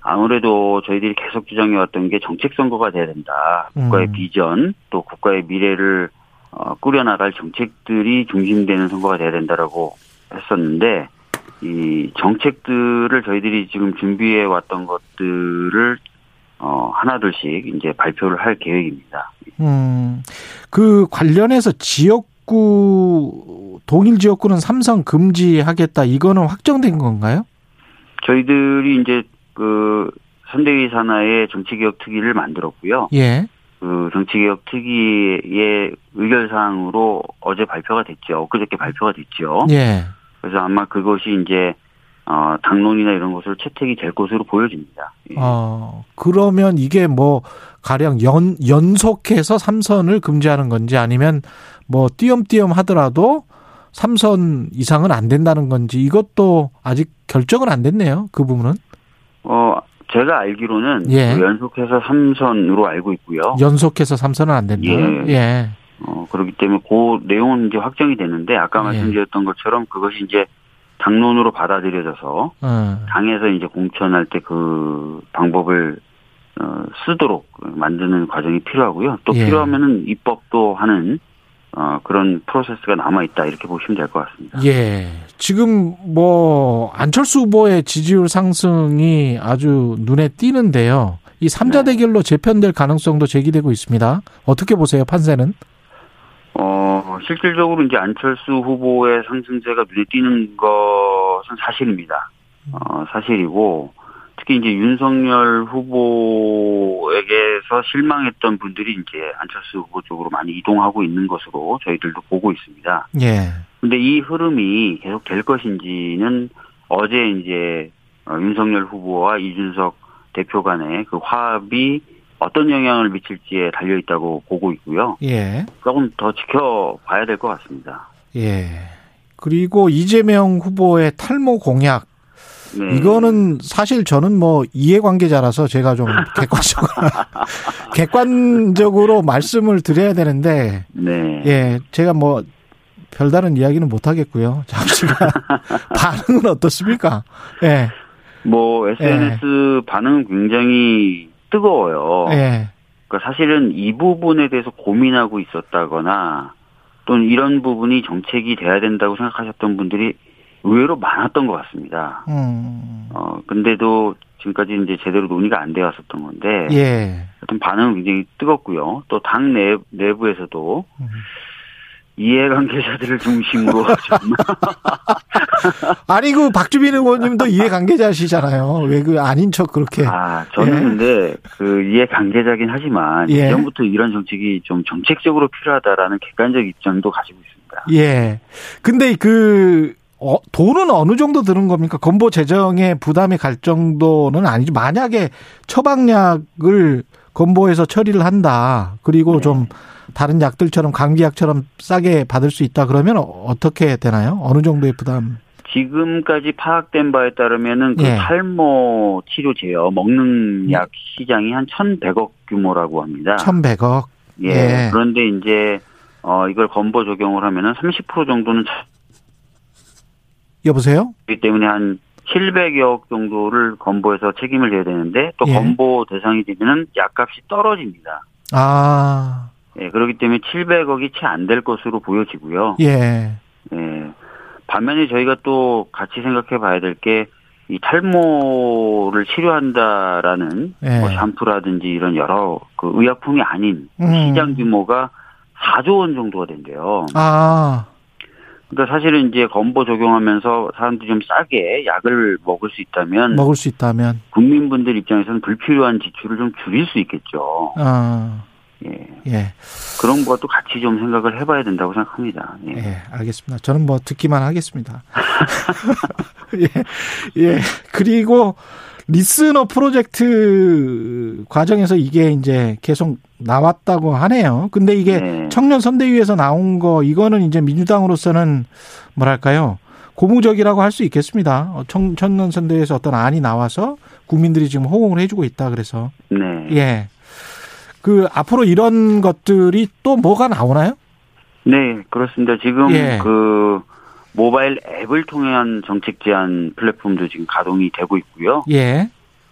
아무래도 저희들이 계속 주장해왔던 게 정책 선거가 돼야 된다. 국가의
음.
비전 또 국가의 미래를 어, 꾸려나갈 정책들이 중심되는 선거가 돼야 된다라고 했었는데 이 정책들을 저희들이 지금 준비해 왔던 것들을 어, 하나둘씩 이제 발표를 할 계획입니다.
음, 그 관련해서 지역 구, 동일 지역구는 삼성 금지하겠다. 이거는 확정된 건가요?
저희들이 이제 그 선대위 산하의 정치개혁 특위를 만들었고요.
예.
그 정치개혁 특위의 의결 사항으로 어제 발표가 됐죠. 엊그저께 발표가 됐죠.
예.
그래서 아마 그것이 이제 어, 당론이나 이런 것으로 채택이 될 것으로 보여집니다. 예.
어, 그러면 이게 뭐, 가령 연, 연속해서 삼선을 금지하는 건지 아니면 뭐, 띄엄띄엄 하더라도 삼선 이상은 안 된다는 건지 이것도 아직 결정은 안 됐네요. 그 부분은.
어, 제가 알기로는
예.
그 연속해서 3선으로 알고 있고요.
연속해서 삼선은 안 된다.
예.
예.
어, 그렇기 때문에 그 내용은 이제 확정이 되는데 아까
예.
말씀드렸던 것처럼 그것이 이제 당론으로 받아들여져서
어.
당에서 이제 공천할 때 그 방법을 어, 쓰도록 만드는 과정이 필요하고요. 또
예.
필요하면은 입법도 하는 어, 그런 프로세스가 남아 있다 이렇게 보시면 될 것 같습니다.
예. 지금 뭐 안철수 후보의 지지율 상승이 아주 눈에 띄는데요. 이 삼자
네.
대결로 재편될 가능성도 제기되고 있습니다. 어떻게 보세요, 판세는?
어, 실질적으로 이제 안철수 후보의 상승세가 눈에 띄는 것은 사실입니다. 어, 사실이고, 특히 이제 윤석열 후보에게서 실망했던 분들이 이제 안철수 후보 쪽으로 많이 이동하고 있는 것으로 저희들도 보고 있습니다.
예.
근데 이 흐름이 계속 될 것인지는 어제 이제 어, 윤석열 후보와 이준석 대표 간의 그 화합이 어떤 영향을 미칠지에 달려 있다고 보고 있고요.
예.
조금 더 지켜봐야 될 것 같습니다.
예. 그리고 이재명 후보의 탈모 공약
네.
이거는 사실 저는 뭐 이해관계자라서 제가 좀 [LAUGHS] 객관적으로 객관적으로 말씀을 드려야 되는데
네.
예, 제가 뭐 별다른 이야기는 못 하겠고요. 잠시만 [LAUGHS] 반응은 어떻습니까? 예.
뭐 SNS 반응은 굉장히 뜨거워요.
예.
그러니까 사실은 이 부분에 대해서 고민하고 있었다거나 또는 이런 부분이 정책이 돼야 된다고 생각하셨던 분들이 의외로 많았던 것 같습니다.
음.
어, 근데도 지금까지 이제 제대로 논의가 안 되어 왔었던 건데.
예.
하여튼 반응은 굉장히 뜨겁고요. 또 당 내, 내부에서도
음.
이해관계자들을 중심으로 [LAUGHS] 좀 [LAUGHS]
아니 그 박주민 의원님도 이해관계자시잖아요. 왜 그 아닌 척 그렇게.
아, 저는
예.
근데 그 이해관계자긴 하지만
예.
예전부터 이런 정책이 좀 정책적으로 필요하다라는 객관적 입장도 가지고. 있습니다.
예. 근데 그 어, 돈은 어느 정도 드는 겁니까? 건보 재정에 부담이 갈 정도는 아니죠. 만약에 처방약을 건보에서 처리를 한다. 그리고
네.
좀 다른 약들처럼 감기약처럼 싸게 받을 수 있다. 그러면 어떻게 되나요? 어느 정도의 부담?
지금까지 파악된 바에 따르면은 그
예.
탈모 치료 제어 먹는 약 시장이 한 1,100억 규모라고 합니다.
1,100억.
예.
예.
그런데 이제 어 이걸 건보 적용을 하면은 30% 정도는
여보세요?
기 때문에 한 700억 정도를 건보에서 책임을 져야 되는데 또
예.
건보 대상이 되면은 약값이 떨어집니다.
아,
예, 그렇기 때문에 700억이 채 안 될 것으로 보여지고요.
예.
예. 반면에 저희가 또 같이 생각해 봐야 될 게 이 탈모를 치료한다라는
예.
뭐 샴푸라든지 이런 여러 그 의약품이 아닌
음.
시장 규모가 4조 원 정도가 된대요.
아,
그러니까 사실은 이제 건보 적용하면서 사람들이 좀 싸게 약을 먹을 수 있다면
먹을 수 있다면.
국민분들 입장에서는 불필요한 지출을 좀 줄일 수 있겠죠.
아,
예.
예.
그런 것도 같이 좀 생각을 해봐야 된다고 생각합니다. 예.
예, 알겠습니다. 저는 뭐 듣기만 하겠습니다. [LAUGHS] 예, 예. 그리고 리스너 프로젝트 과정에서 이게 이제 계속 나왔다고 하네요. 근데 이게
네.
청년 선대위에서 나온 거 이거는 이제 민주당으로서는 뭐랄까요? 고무적이라고 할 수 있겠습니다. 어, 청, 청년 선대위에서 어떤 안이 나와서 국민들이 지금 호응을 해주고 있다 그래서
네.
예. 그 앞으로 이런 것들이 또 뭐가 나오나요?
네, 그렇습니다. 지금
예.
그 모바일 앱을 통한 정책 제안 플랫폼도 지금 가동이 되고 있고요.
예.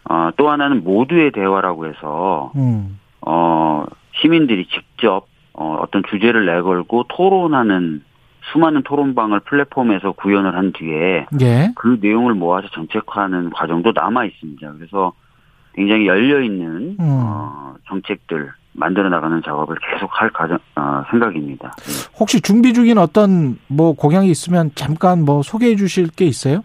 어, 또 하나는 모두의 대화라고 해서
음.
어, 시민들이 직접 어, 어떤 주제를 내걸고 토론하는 수많은 토론방을 플랫폼에서 구현을 한 뒤에
예.
그 내용을 모아서 정책화하는 과정도 남아 있습니다. 그래서 굉장히 열려 있는
음.
어, 정책들 만들어 나가는 작업을 계속 할 가정 어, 생각입니다.
혹시 준비 중인 어떤 뭐 공약이 있으면 잠깐 뭐 소개해 주실 게 있어요?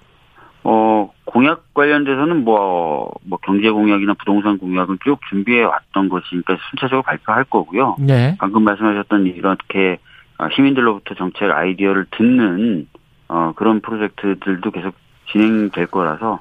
어 공약 관련돼서는 뭐, 뭐 경제 공약이나 부동산 공약은 쭉 준비해 왔던 것이니까 순차적으로 발표할 거고요.
네.
방금 말씀하셨던 이렇게 어, 시민들로부터 정책 아이디어를 듣는 어, 그런 프로젝트들도 계속 진행될 거라서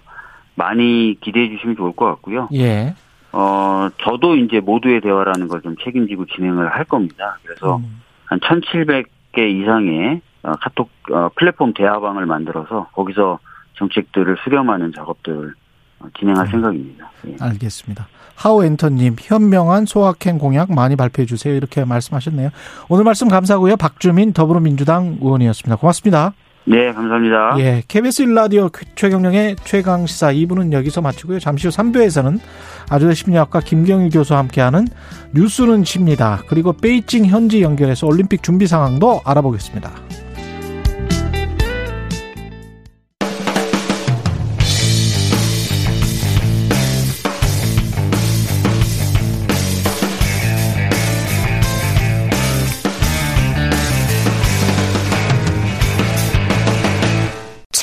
많이 기대해 주시면 좋을 것 같고요.
예.
어, 저도 이제 모두의 대화라는 걸 좀 책임지고 진행을 할 겁니다. 그래서
음.
한 1,700개 이상의 어, 카톡 어, 플랫폼 대화방을 만들어서 거기서 정책들을 수렴하는 작업들을 어, 진행할
음.
생각입니다. 예.
알겠습니다. 하우 엔터님 현명한 소확행 공약 많이 발표해 주세요. 이렇게 말씀하셨네요. 오늘 말씀 감사하고요. 박주민 더불어민주당 의원이었습니다. 고맙습니다.
네, 감사합니다.
예, KBS 일라디오 최경령의 최강 시사 2부는 여기서 마치고요. 잠시 후 3부에서는 아주대 심리학과 김경일 교수와 함께하는 뉴스는 칩니다. 그리고 베이징 현지 연결해서 올림픽 준비 상황도 알아보겠습니다.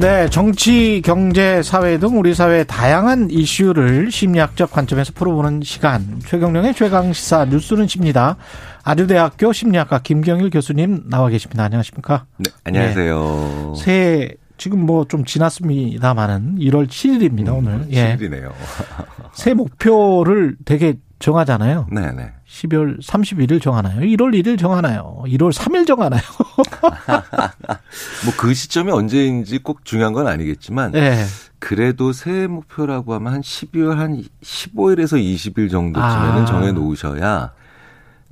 네, 정치, 경제, 사회 등 우리 사회의 다양한 이슈를 심리학적 관점에서 풀어보는 시간. 최경령의 최강 시사 뉴스는 십니다. 아주대학교 심리학과 김경일 교수님 나와 계십니다. 안녕하십니까?
네, 안녕하세요.
새해 지금 뭐 좀 지났습니다만은 1월 7일입니다, 오늘. 예.
7일이네요. [LAUGHS]
새 목표를 되게 정하잖아요.
네, 네.
12월 31일 정하나요? 1월 1일 정하나요? 1월 3일 정하나요? [LAUGHS]
뭐 그 시점이 언제인지 꼭 중요한 건 아니겠지만
네.
그래도 새해 목표라고 하면 한 12월 한 15일에서 20일 정도쯤에는
아.
정해 놓으셔야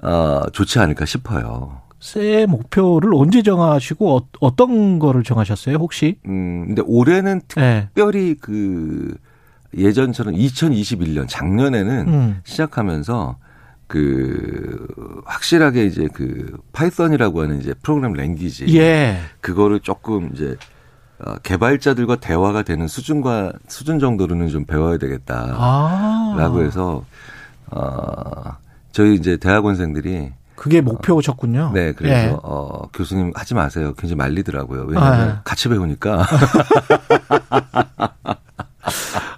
어, 좋지 않을까 싶어요.
새해 목표를 언제 정하시고 어떤 거를 정하셨어요, 혹시?
음, 근데 올해는
네.
특별히 그 예전처럼 2021년 작년에는
음.
시작하면서 그 확실하게 이제 그 Python이라고 하는 이제 프로그램 language
예.
그거를 조금 이제 어, 개발자들과 대화가 되는 수준과 수준 정도로는 좀 배워야 되겠다라고
아.
해서 어 저희 이제 대학원생들이
그게 목표셨군요.
네, 그래서
예.
어, 교수님 하지 마세요. 굉장히 말리더라고요. 왜냐하면
아.
같이 배우니까. [LAUGHS]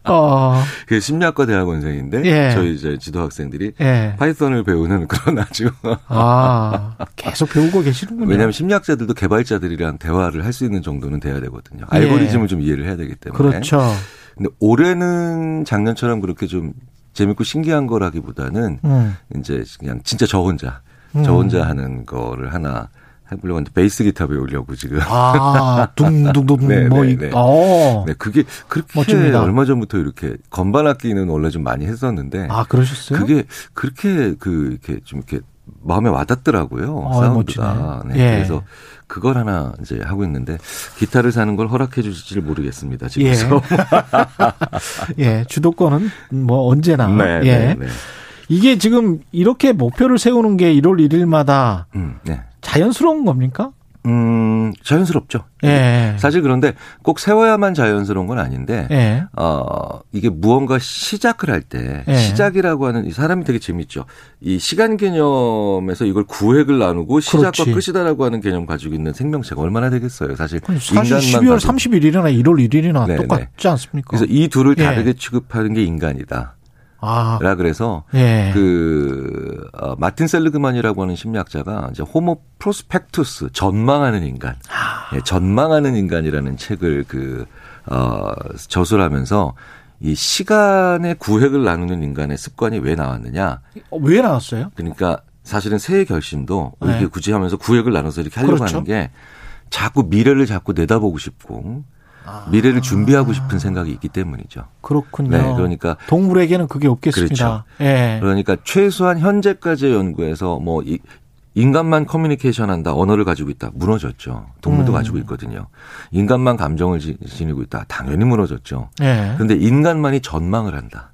어. [LAUGHS]
그 심리학과 대학원생인데
예.
저희 이제 지도 학생들이
예.
파이썬을 배우는 그런 아주
아, 계속 배우고 계시는군요.
왜냐하면 심리학자들도 개발자들이랑 대화를 할 수 있는 정도는 돼야 되거든요.
예.
알고리즘을 좀 이해를 해야 되기 때문에.
그렇죠.
근데 올해는 작년처럼 그렇게 좀 재밌고 신기한 거라기보다는
음.
이제 그냥 진짜 저 혼자
음.
저 혼자 하는 거를 하나 해보려고 하는데 베이스 기타 배우려고 지금.
아, 둥둥둥 [LAUGHS]
네,
뭐
네,
이-
네.
어.
네, 그게 그렇게
멋집니다.
얼마 전부터 이렇게 건반 악기는 원래 좀 많이 했었는데.
아, 그러셨어요?
그게 그렇게 그 이렇게 좀 이렇게 마음에 와닿더라고요.
아,
사운드가.
멋지네.
네,
예.
그래서 그걸 하나 이제 하고 있는데 기타를 사는 걸 허락해 주실지 모르겠습니다.
예.
집에서. [LAUGHS]
예, 주도권은 뭐 언제나.
네,
예.
네, 네.
이게 지금 이렇게 목표를 세우는 게 1월 1일마다
음, 네.
자연스러운 겁니까?
음, 자연스럽죠.
예.
사실 그런데 꼭 세워야만 자연스러운 건 아닌데,
예.
어, 이게 무언가 시작을 할 때,
예.
시작이라고 하는 이 사람이 되게 재밌죠. 이 시간 개념에서 이걸 구획을 나누고 시작과
그렇지.
끝이다라고 하는 개념 가지고 있는 생명체가 얼마나 되겠어요. 사실.
사실
인간만
12월
가지고.
30일이나 1월 1일이나
네,
똑같지 않습니까?
그래서 이 둘을
예.
다르게 취급하는 게 인간이다.
아,
라 그래서
예.
그 어, 마틴 셀르그만이라고 하는 심리학자가 이제 호모 프로스펙투스 전망하는 인간,
아.
예, 전망하는 인간이라는 책을 그 어, 저술하면서 이 시간의 구획을 나누는 인간의 습관이 왜 나왔느냐?
어, 왜 나왔어요?
그러니까 사실은 새해 결심도
네.
이렇게 굳이 하면서 구획을 나눠서 이렇게 하려고
그렇죠.
하는 게 자꾸 미래를 자꾸 내다보고 싶고 미래를 준비하고 싶은 생각이 있기 때문이죠.
그렇군요.
네, 그러니까
동물에게는 그게 없겠습니다. 예.
그러니까 최소한 현재까지의 연구에서 뭐 이, 인간만 커뮤니케이션 한다, 언어를 가지고 있다, 무너졌죠. 동물도
음.
가지고 있거든요. 인간만 감정을 지, 지니고 있다, 당연히 무너졌죠.
예.
그런데 인간만이 전망을 한다.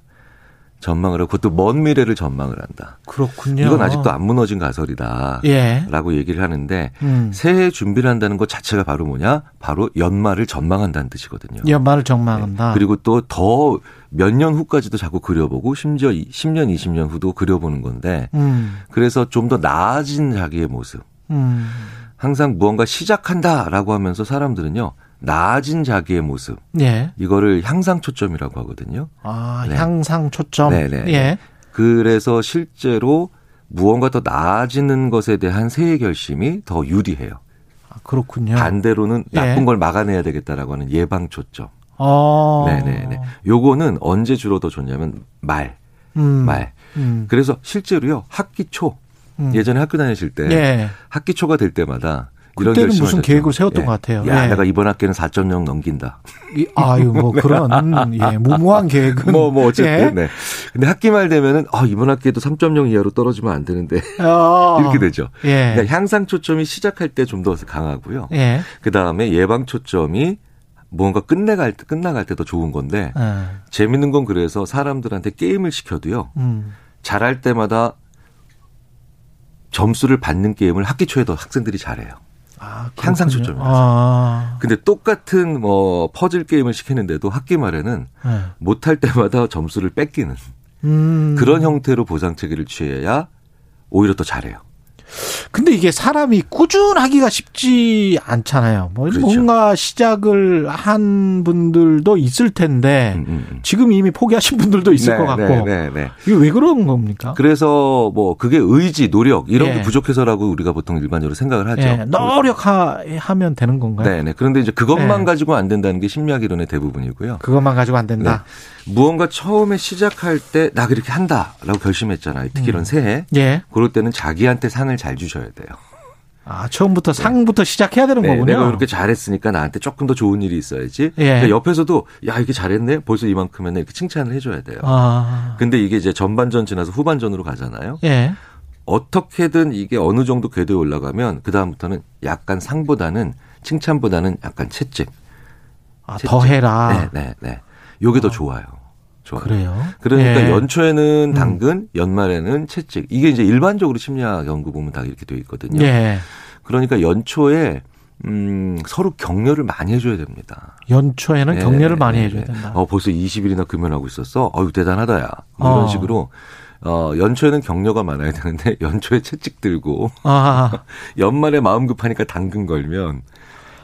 전망을 하고 그것도 먼 미래를 전망을 한다.
그렇군요.
이건 아직도 안 무너진 가설이다.
예.
라고 얘기를 하는데
음.
새해 준비를 한다는 것 자체가 바로 뭐냐? 바로 연말을 전망한다는 뜻이거든요.
연말을 전망한다.
네. 그리고 또 더 몇 년 후까지도 자꾸 그려보고 심지어 10년, 20년 후도 그려보는 건데
음.
그래서 좀 더 나아진 자기의 모습.
음.
항상 무언가 시작한다라고 하면서 사람들은요. 나아진 자기의 모습.
예.
이거를 향상 초점이라고 하거든요.
아,
네.
향상 초점.
네네.
예.
그래서 실제로 무언가 더 나아지는 것에 대한 새해 결심이 더 유리해요.
아, 그렇군요.
반대로는
예.
나쁜 걸 막아내야 되겠다라고 하는 예방 초점.
어.
네네네. 요거는 언제 주로 더 좋냐면 말,
음.
말.
음.
그래서 실제로요 학기 초
음.
예전에 학교 다니실 때
예.
학기 초가 될 때마다
그때는 무슨. 계획을 세웠던
예.
것 같아요.
야,
예.
내가 이번 학기는 4.0 넘긴다.
이- 아유, 뭐 그런 예, 무모한 [LAUGHS] 계획은
뭐, 뭐, 어쨌든,
예.
네. 근데 학기 말 되면은, 아, 이번 학기에도 3.0 이하로 떨어지면 안 되는데.
어. [LAUGHS]
이렇게 되죠.
예.
그러니까 향상 초점이 시작할 때 좀 더 강하고요.
예.
그 다음에 예방 초점이 무언가 끝내갈 때, 끝나갈 때 더 좋은 건데,
예.
재밌는 건 그래서 사람들한테 게임을 시켜도요,
음.
잘할 때마다 점수를 받는 게임을 학기 초에 더 학생들이 잘해요.
아,
향상
그렇군요.
초점이라서.
아.
근데 똑같은 뭐 퍼즐 게임을 시키는데도 학기 말에는
예.
못할 때마다 점수를 뺏기는
음.
그런 형태로 보상 체계를 취해야 오히려 더 잘해요.
근데 이게 사람이 꾸준하기가 쉽지 않잖아요. 뭐
그렇죠.
뭔가 시작을 한 분들도 있을 텐데 지금 이미 포기하신 분들도 있을
음, 네,
것 같고
네, 네, 네.
이게 왜 그런 겁니까?
그래서 뭐 그게 의지, 노력 이런
예.
게 부족해서라고 우리가 보통 일반적으로 생각을 하죠.
예, 노력하면 되는 건가요?
네, 네. 그런데 이제 그것만
네.
가지고 안 된다는 게 심리학 이론의 대부분이고요.
그것만 가지고 안 된다.
네. 무언가 처음에 시작할 때 나 그렇게 한다라고 결심했잖아요. 특히 이런 새해.
예.
그럴 때는 자기한테 상을 잘 주셔야 돼요.
아, 처음부터 상부터 시작해야 되는
네,
거군요.
내가 그렇게 잘했으니까 나한테 조금 더 좋은 일이 있어야지.
예.
근데 옆에서도 야 이게 잘했네. 벌써 이만큼은 이렇게 칭찬을 해줘야 돼요.
아.
근데 이게 이제 전반전 지나서 후반전으로 가잖아요.
예.
어떻게든 이게 어느 정도 궤도에 올라가면 그 다음부터는 약간 상보다는 칭찬보다는 약간 채찍.
아, 더 해라.
네, 네, 네. 요게 더 좋아요. 좋아요.
그래요.
그러니까
예.
연초에는 당근, 연말에는 채찍. 이게 이제 일반적으로 심리학 연구 보면 다 이렇게 되어 있거든요.
예.
그러니까 연초에 음, 서로 격려를 많이 해줘야 됩니다.
연초에는
네,
격려를 많이
네,
해줘야
네.
된다.
어, 벌써 20일이나 금연하고 있었어? 어유 대단하다, 야. 뭐 이런
어.
식으로 어, 연초에는 격려가 많아야 되는데 [LAUGHS] 연초에 채찍 들고
아. [LAUGHS]
연말에 마음 급하니까 당근 걸면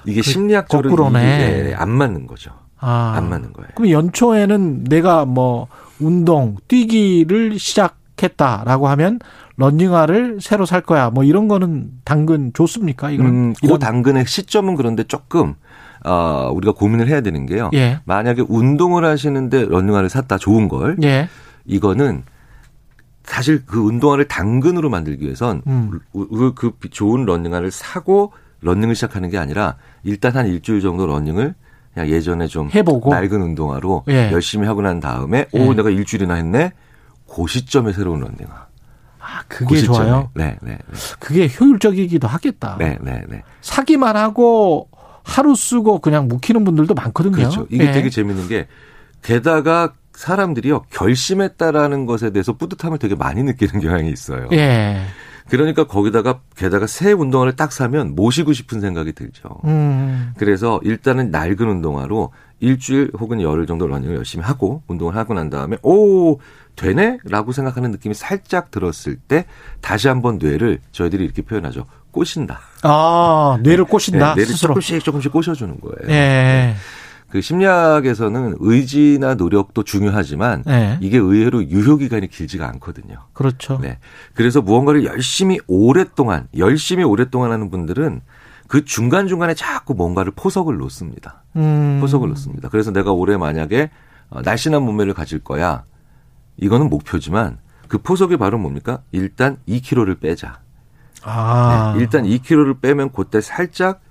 이게
그
심리학적으로. 이게 안 맞는 거죠.
아.
안 맞는 거예요.
그럼 연초에는 내가 뭐 운동, 뛰기를 시작했다라고 하면 런닝화를 새로 살 거야. 뭐 이런 거는 당근 좋습니까? 이거는
음, 그 당근의 시점은 그런데 조금 어, 우리가 고민을 해야 되는 게요.
예.
만약에 운동을 하시는데 런닝화를 샀다 좋은 걸
예.
이거는 사실 그 운동화를 당근으로 만들기 위해선
음.
그, 그 좋은 런닝화를 사고 런닝을 시작하는 게 아니라 일단 한 일주일 정도 런닝을 그냥 예전에 좀
해보고.
낡은 운동화로
예.
열심히 하고 난 다음에
예.
오 내가 일주일이나 했네 그 시점에 새로운 런닝화.
아, 그게 좋아요.
네, 네, 네.
그게 효율적이기도 하겠다.
네, 네, 네.
사기만 하고 하루 쓰고 그냥 묵히는 분들도 많거든요.
그렇죠. 이게
예.
되게 재밌는 게 게다가 사람들이요 결심했다라는 것에 대해서 뿌듯함을 되게 많이 느끼는 경향이 있어요.
예.
그러니까 거기다가 게다가 새 운동화를 딱 사면 모시고 싶은 생각이 들죠.
음.
그래서 일단은 낡은 운동화로 일주일 혹은 열흘 정도 러닝을 열심히 하고 운동을 하고 난 다음에 오 되네라고 생각하는 느낌이 살짝 들었을 때 다시 한번 뇌를 저희들이 이렇게 표현하죠. 꼬신다.
아, 뇌를 꼬신다.
네, 뇌를
스스로.
조금씩 조금씩 꼬셔주는 거예요.
예.
그 심리학에서는 의지나 노력도 중요하지만
예.
이게 의외로 유효 기간이 길지가 않거든요.
그렇죠.
네. 그래서 무언가를 열심히 오랫동안 열심히 오랫동안 하는 분들은 그 중간 중간에 자꾸 뭔가를 포석을 놓습니다.
음.
포석을 놓습니다. 그래서 내가 올해 만약에 어, 날씬한 몸매를 가질 거야. 이거는 목표지만 그 포석이 바로 뭡니까? 일단 2kg를 빼자.
아.
네, 일단 2kg를 빼면 그때 살짝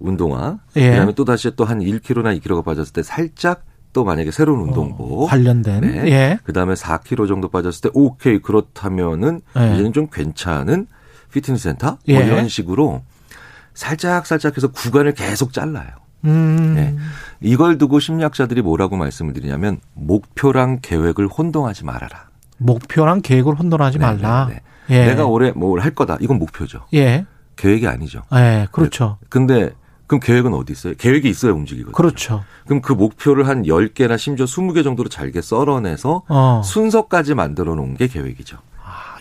운동화,
예.
그다음에 또 다시 또 한 1kg나 2kg가 빠졌을 때 살짝 또 만약에 새로운 운동복
어, 관련된.
네.
예.
그다음에 4kg 정도 빠졌을 때 오케이 그렇다면은
예.
이제는 좀 괜찮은 피트니스 센터
예.
뭐 이런 식으로 살짝 살짝 해서 구간을 계속 잘라요.
음.
네. 이걸 두고 심리학자들이 뭐라고 말씀을 드리냐면 목표랑 계획을 혼동하지 말아라.
목표랑 계획을 혼돈하지
네,
말라.
네,
예.
내가 올해 뭘 할 거다. 이건 목표죠.
예.
계획이 아니죠.
예, 그렇죠.
근데 그럼 계획은 어디 있어요? 계획이 있어야 움직이거든요.
그렇죠.
그럼 그 목표를 한 10개나 심지어 20개 정도로 잘게 썰어내서
어.
순서까지 만들어 놓은 게 계획이죠.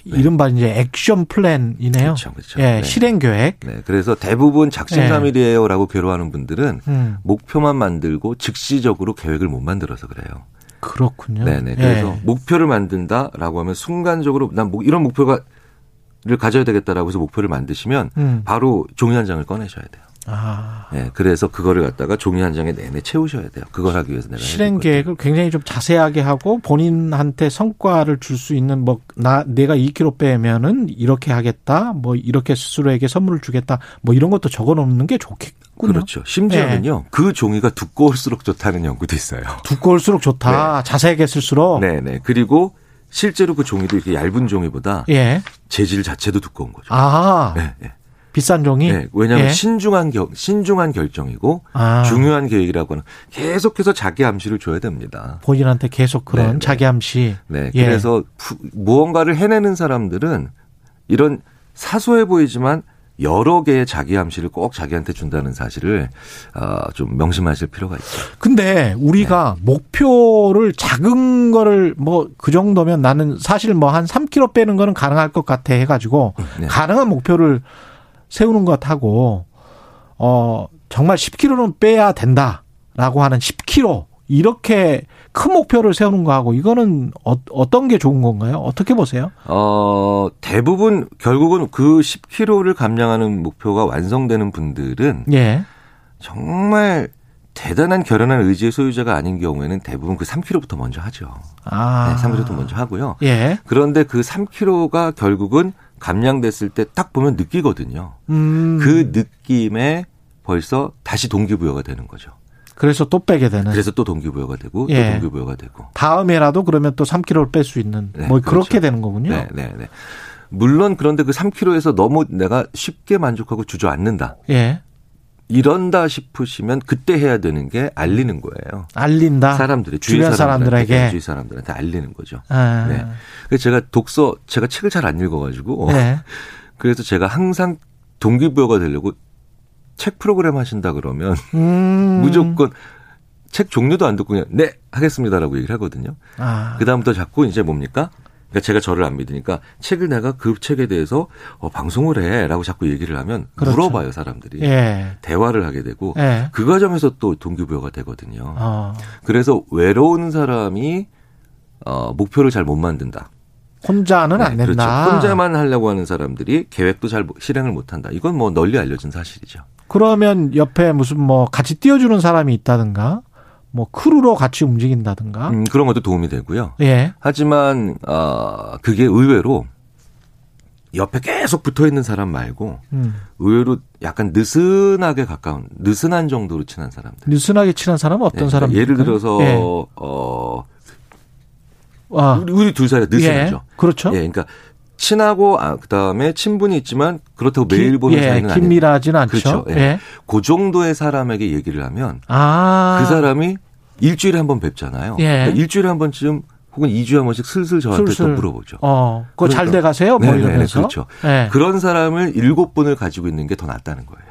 이른바 이제 액션 플랜이네요.
그렇죠, 그렇죠.
예,
네.
실행 계획.
네, 그래서 대부분 작심삼일이에요라고 괴로워하는 분들은
음.
목표만 만들고 즉시적으로 계획을 못 만들어서 그래요.
그렇군요.
네네.
예.
그래서 목표를 만든다라고 하면 순간적으로 난 뭐 이런 목표가 를 가져야 되겠다라고 해서 목표를 만드시면
음.
바로 종이 한 장을 꺼내셔야 돼요.
아,
네, 그래서 그거를 갖다가 종이 한 장에 내내 채우셔야 돼요. 그걸 하기 위해서 내가
실행 계획을 굉장히 좀 자세하게 하고 본인한테 성과를 줄 수 있는 뭐 나 내가 2kg 빼면은 이렇게 하겠다. 뭐 이렇게 스스로에게 선물을 주겠다. 뭐 이런 것도 적어 놓는 게 좋겠군요.
그렇죠. 심지어는요, 그 종이가 두꺼울수록 좋다는 연구도 있어요. [LAUGHS]
두꺼울수록 좋다. 자세하게 쓸수록.
네 네. 그리고 실제로 그 종이도 이렇게 얇은 종이보다
예.
재질 자체도 두꺼운 거죠.
아.
네, 네.
비싼 종이.
네, 왜냐하면
예.
신중한 결, 신중한 결정이고
아.
중요한 계획이라고 하는 계속해서 자기 암시를 줘야 됩니다.
본인한테 계속 그런
네, 네.
자기 암시.
네,
예.
그래서 푸- 무언가를 해내는 사람들은 이런 사소해 보이지만 여러 개의 자기 암시를 꼭 자기한테 준다는 사실을 어, 좀 명심하실 필요가 있죠.
근데 우리가
네.
목표를 작은 거를 뭐 그 정도면 나는 사실 뭐 한 3kg 빼는 거는 가능할 것 같아 해가지고
네.
가능한 목표를 세우는 것하고 어 정말 10kg는 빼야 된다라고 하는 10kg 이렇게 큰 목표를 세우는 거하고 이거는 어, 어떤 게 좋은 건가요? 어떻게 보세요?
어, 대부분 결국은 그 10kg를 감량하는 목표가 완성되는 분들은
예.
정말 대단한 결연한 의지의 소유자가 아닌 경우에는 대부분 그 3kg부터 먼저 하죠.
아.
네, 3kg부터 먼저 하고요.
예.
그런데 그 3kg가 결국은 감량됐을 때 딱 보면 느끼거든요.
음.
그 느낌에 벌써 다시 동기부여가 되는 거죠.
그래서 또 빼게 되는.
그래서 또 동기부여가 되고
예.
또 동기부여가 되고.
다음에라도 그러면 또 3kg를 뺄 수 있는
네,
뭐
그렇죠.
그렇게 되는 거군요.
네, 네, 네. 물론 그런데 그 3kg에서 너무 내가 쉽게 만족하고 주저앉는다.
예.
이런다 싶으시면 그때 해야 되는 게 알리는 거예요.
알린다.
사람들이 주위 사람들에게
사람들에게.
주위 사람들한테 알리는 거죠.
아.
네. 그래서 제가 독서 제가 책을 잘 안 읽어가지고
네. [LAUGHS]
그래서 제가 항상 동기부여가 되려고 책 프로그램 하신다 그러면
음. [LAUGHS]
무조건 책 종류도 안 듣고 그냥 네 하겠습니다라고 얘기를 하거든요.
아.
그 다음부터 자꾸 이제 뭡니까 그러니까 제가 저를 안 믿으니까 책을 내가 그 책에 대해서 어, 방송을 해라고 자꾸 얘기를 하면
그렇죠.
물어봐요 사람들이
예.
대화를 하게 되고
예.
그 과정에서 또 동기부여가 되거든요.
어.
그래서 외로운 사람이 어, 목표를 잘 못 만든다.
혼자는 안
네,
된다.
그렇죠. 혼자만 하려고 하는 사람들이 계획도 잘 실행을 못 한다. 이건 뭐 널리 알려진 사실이죠.
그러면 옆에 무슨 뭐 같이 띄워주는 사람이 있다든가, 뭐 크루로 같이 움직인다든가.
음, 그런 것도 도움이 되고요.
예.
하지만 어, 그게 의외로 옆에 계속 붙어 있는 사람 말고
음.
의외로 약간 느슨하게 가까운 느슨한 정도로 친한 사람들.
느슨하게 친한 사람은 어떤
네,
사람?
예를 들어서
예.
어
아.
우리, 우리 둘 사이가 느슨하죠.
예. 그렇죠.
예, 그러니까 친하고 아, 그다음에 친분이 있지만 그렇다고
기-
매일 보는
예,
사이는 아니에요.
않죠.
그렇죠. 예.
예.
그 정도의 사람에게 얘기를 하면
아.
그 사람이 일주일에 한 번 뵙잖아요.
예.
그러니까 일주일에 한 번쯤 혹은 2주에 한 번씩 슬슬 저한테
슬슬.
또 물어보죠.
어, 그거 잘
그러니까.
돼 가세요? 뭐
네네네,
이러면서.
그렇죠.
예.
그런 사람을 일곱 분을 가지고 있는 게 더 낫다는 거예요.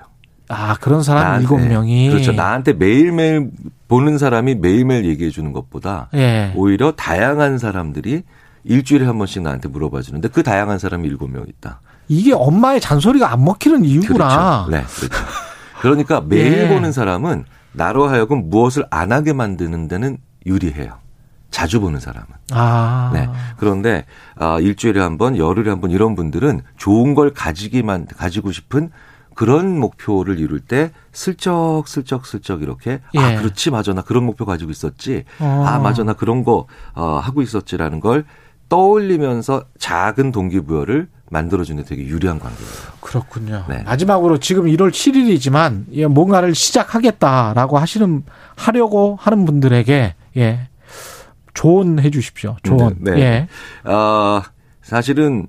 아, 그런 사람 일곱 명이.
그렇죠. 나한테 매일매일 보는 사람이 매일매일 얘기해 주는 것보다
예.
오히려 다양한 사람들이 일주일에 한 번씩 나한테 물어봐 주는데 그 다양한 사람이 일곱 명 있다.
이게 엄마의 잔소리가 안 먹히는 이유구나.
그렇죠. 네, 그렇죠. 그러니까 [LAUGHS] 매일
예.
보는 사람은 나로 하여금 무엇을 안 하게 만드는 데는 유리해요. 자주 보는 사람은.
아.
네. 그런데 아, 일주일에 한 번, 열흘에 한 번 이런 분들은 좋은 걸 가지기만 가지고 싶은 그런 목표를 이룰 때 슬쩍 슬쩍 슬쩍 이렇게 아
예.
그렇지 맞아 나 그런 목표 가지고 있었지
어.
아 맞아 나 그런 거 어, 하고 있었지라는 걸 떠올리면서 작은 동기부여를 만들어주는 데 되게 유리한 관계예요.
그렇군요.
네.
마지막으로 지금 1월 7일이지만 예, 뭔가를 시작하겠다라고 하시는 하려고 하는 분들에게 예. 조언해 주십시오. 조언.
네, 네.
예.
아, 사실은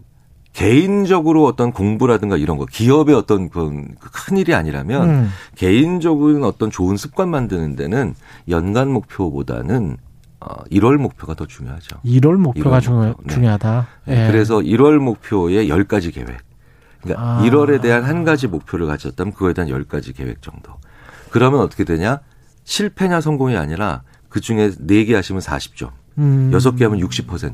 개인적으로 어떤 공부라든가 이런 거, 기업의 어떤 그런 큰 일이 아니라면
음.
개인적인 어떤 좋은 습관 만드는 데는 연간 목표보다는 어, 1월 목표가 더 중요하죠.
1월 목표가
1월
중요,
목표. 네.
중요하다.
네,
예.
그래서 1월 목표에 10가지 계획. 그러니까
아.
1월에 대한 한 가지 목표를 가졌다면 그거에 대한 10가지 계획 정도. 그러면 어떻게 되냐? 실패냐 성공이 아니라 그 중에 4개 하시면 40점.
음.
여섯 개 하면 60%.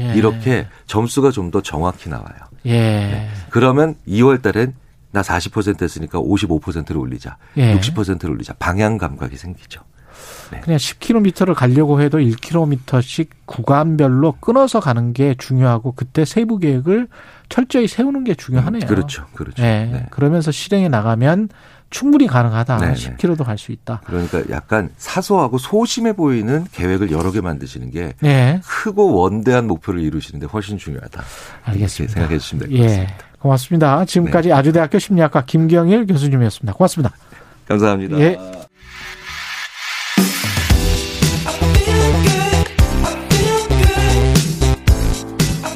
예.
이렇게 점수가 좀 더 정확히 나와요.
예.
그러면 2월 달엔 나 40% 했으니까 55%를 올리자.
예.
60%를 올리자. 방향 감각이 생기죠.
그냥 10km를 가려고 해도 1km씩 구간별로 끊어서 가는 게 중요하고 그때 세부 계획을 철저히 세우는 게 중요하네요.
그렇죠. 그렇죠.
예.
네.
그러면서 실행에 나가면 충분히 가능하다.
네, 네.
10km도 갈 수 있다.
그러니까 약간 사소하고 소심해 보이는 계획을 여러 개 만드시는 게
네.
크고 원대한 목표를 이루시는데 훨씬 중요하다.
알겠습니다.
생각해 주시면 될것
예.
같습니다.
고맙습니다. 지금까지
네.
아주대학교 심리학과 김경일 교수님이었습니다. 고맙습니다.
감사합니다.
예.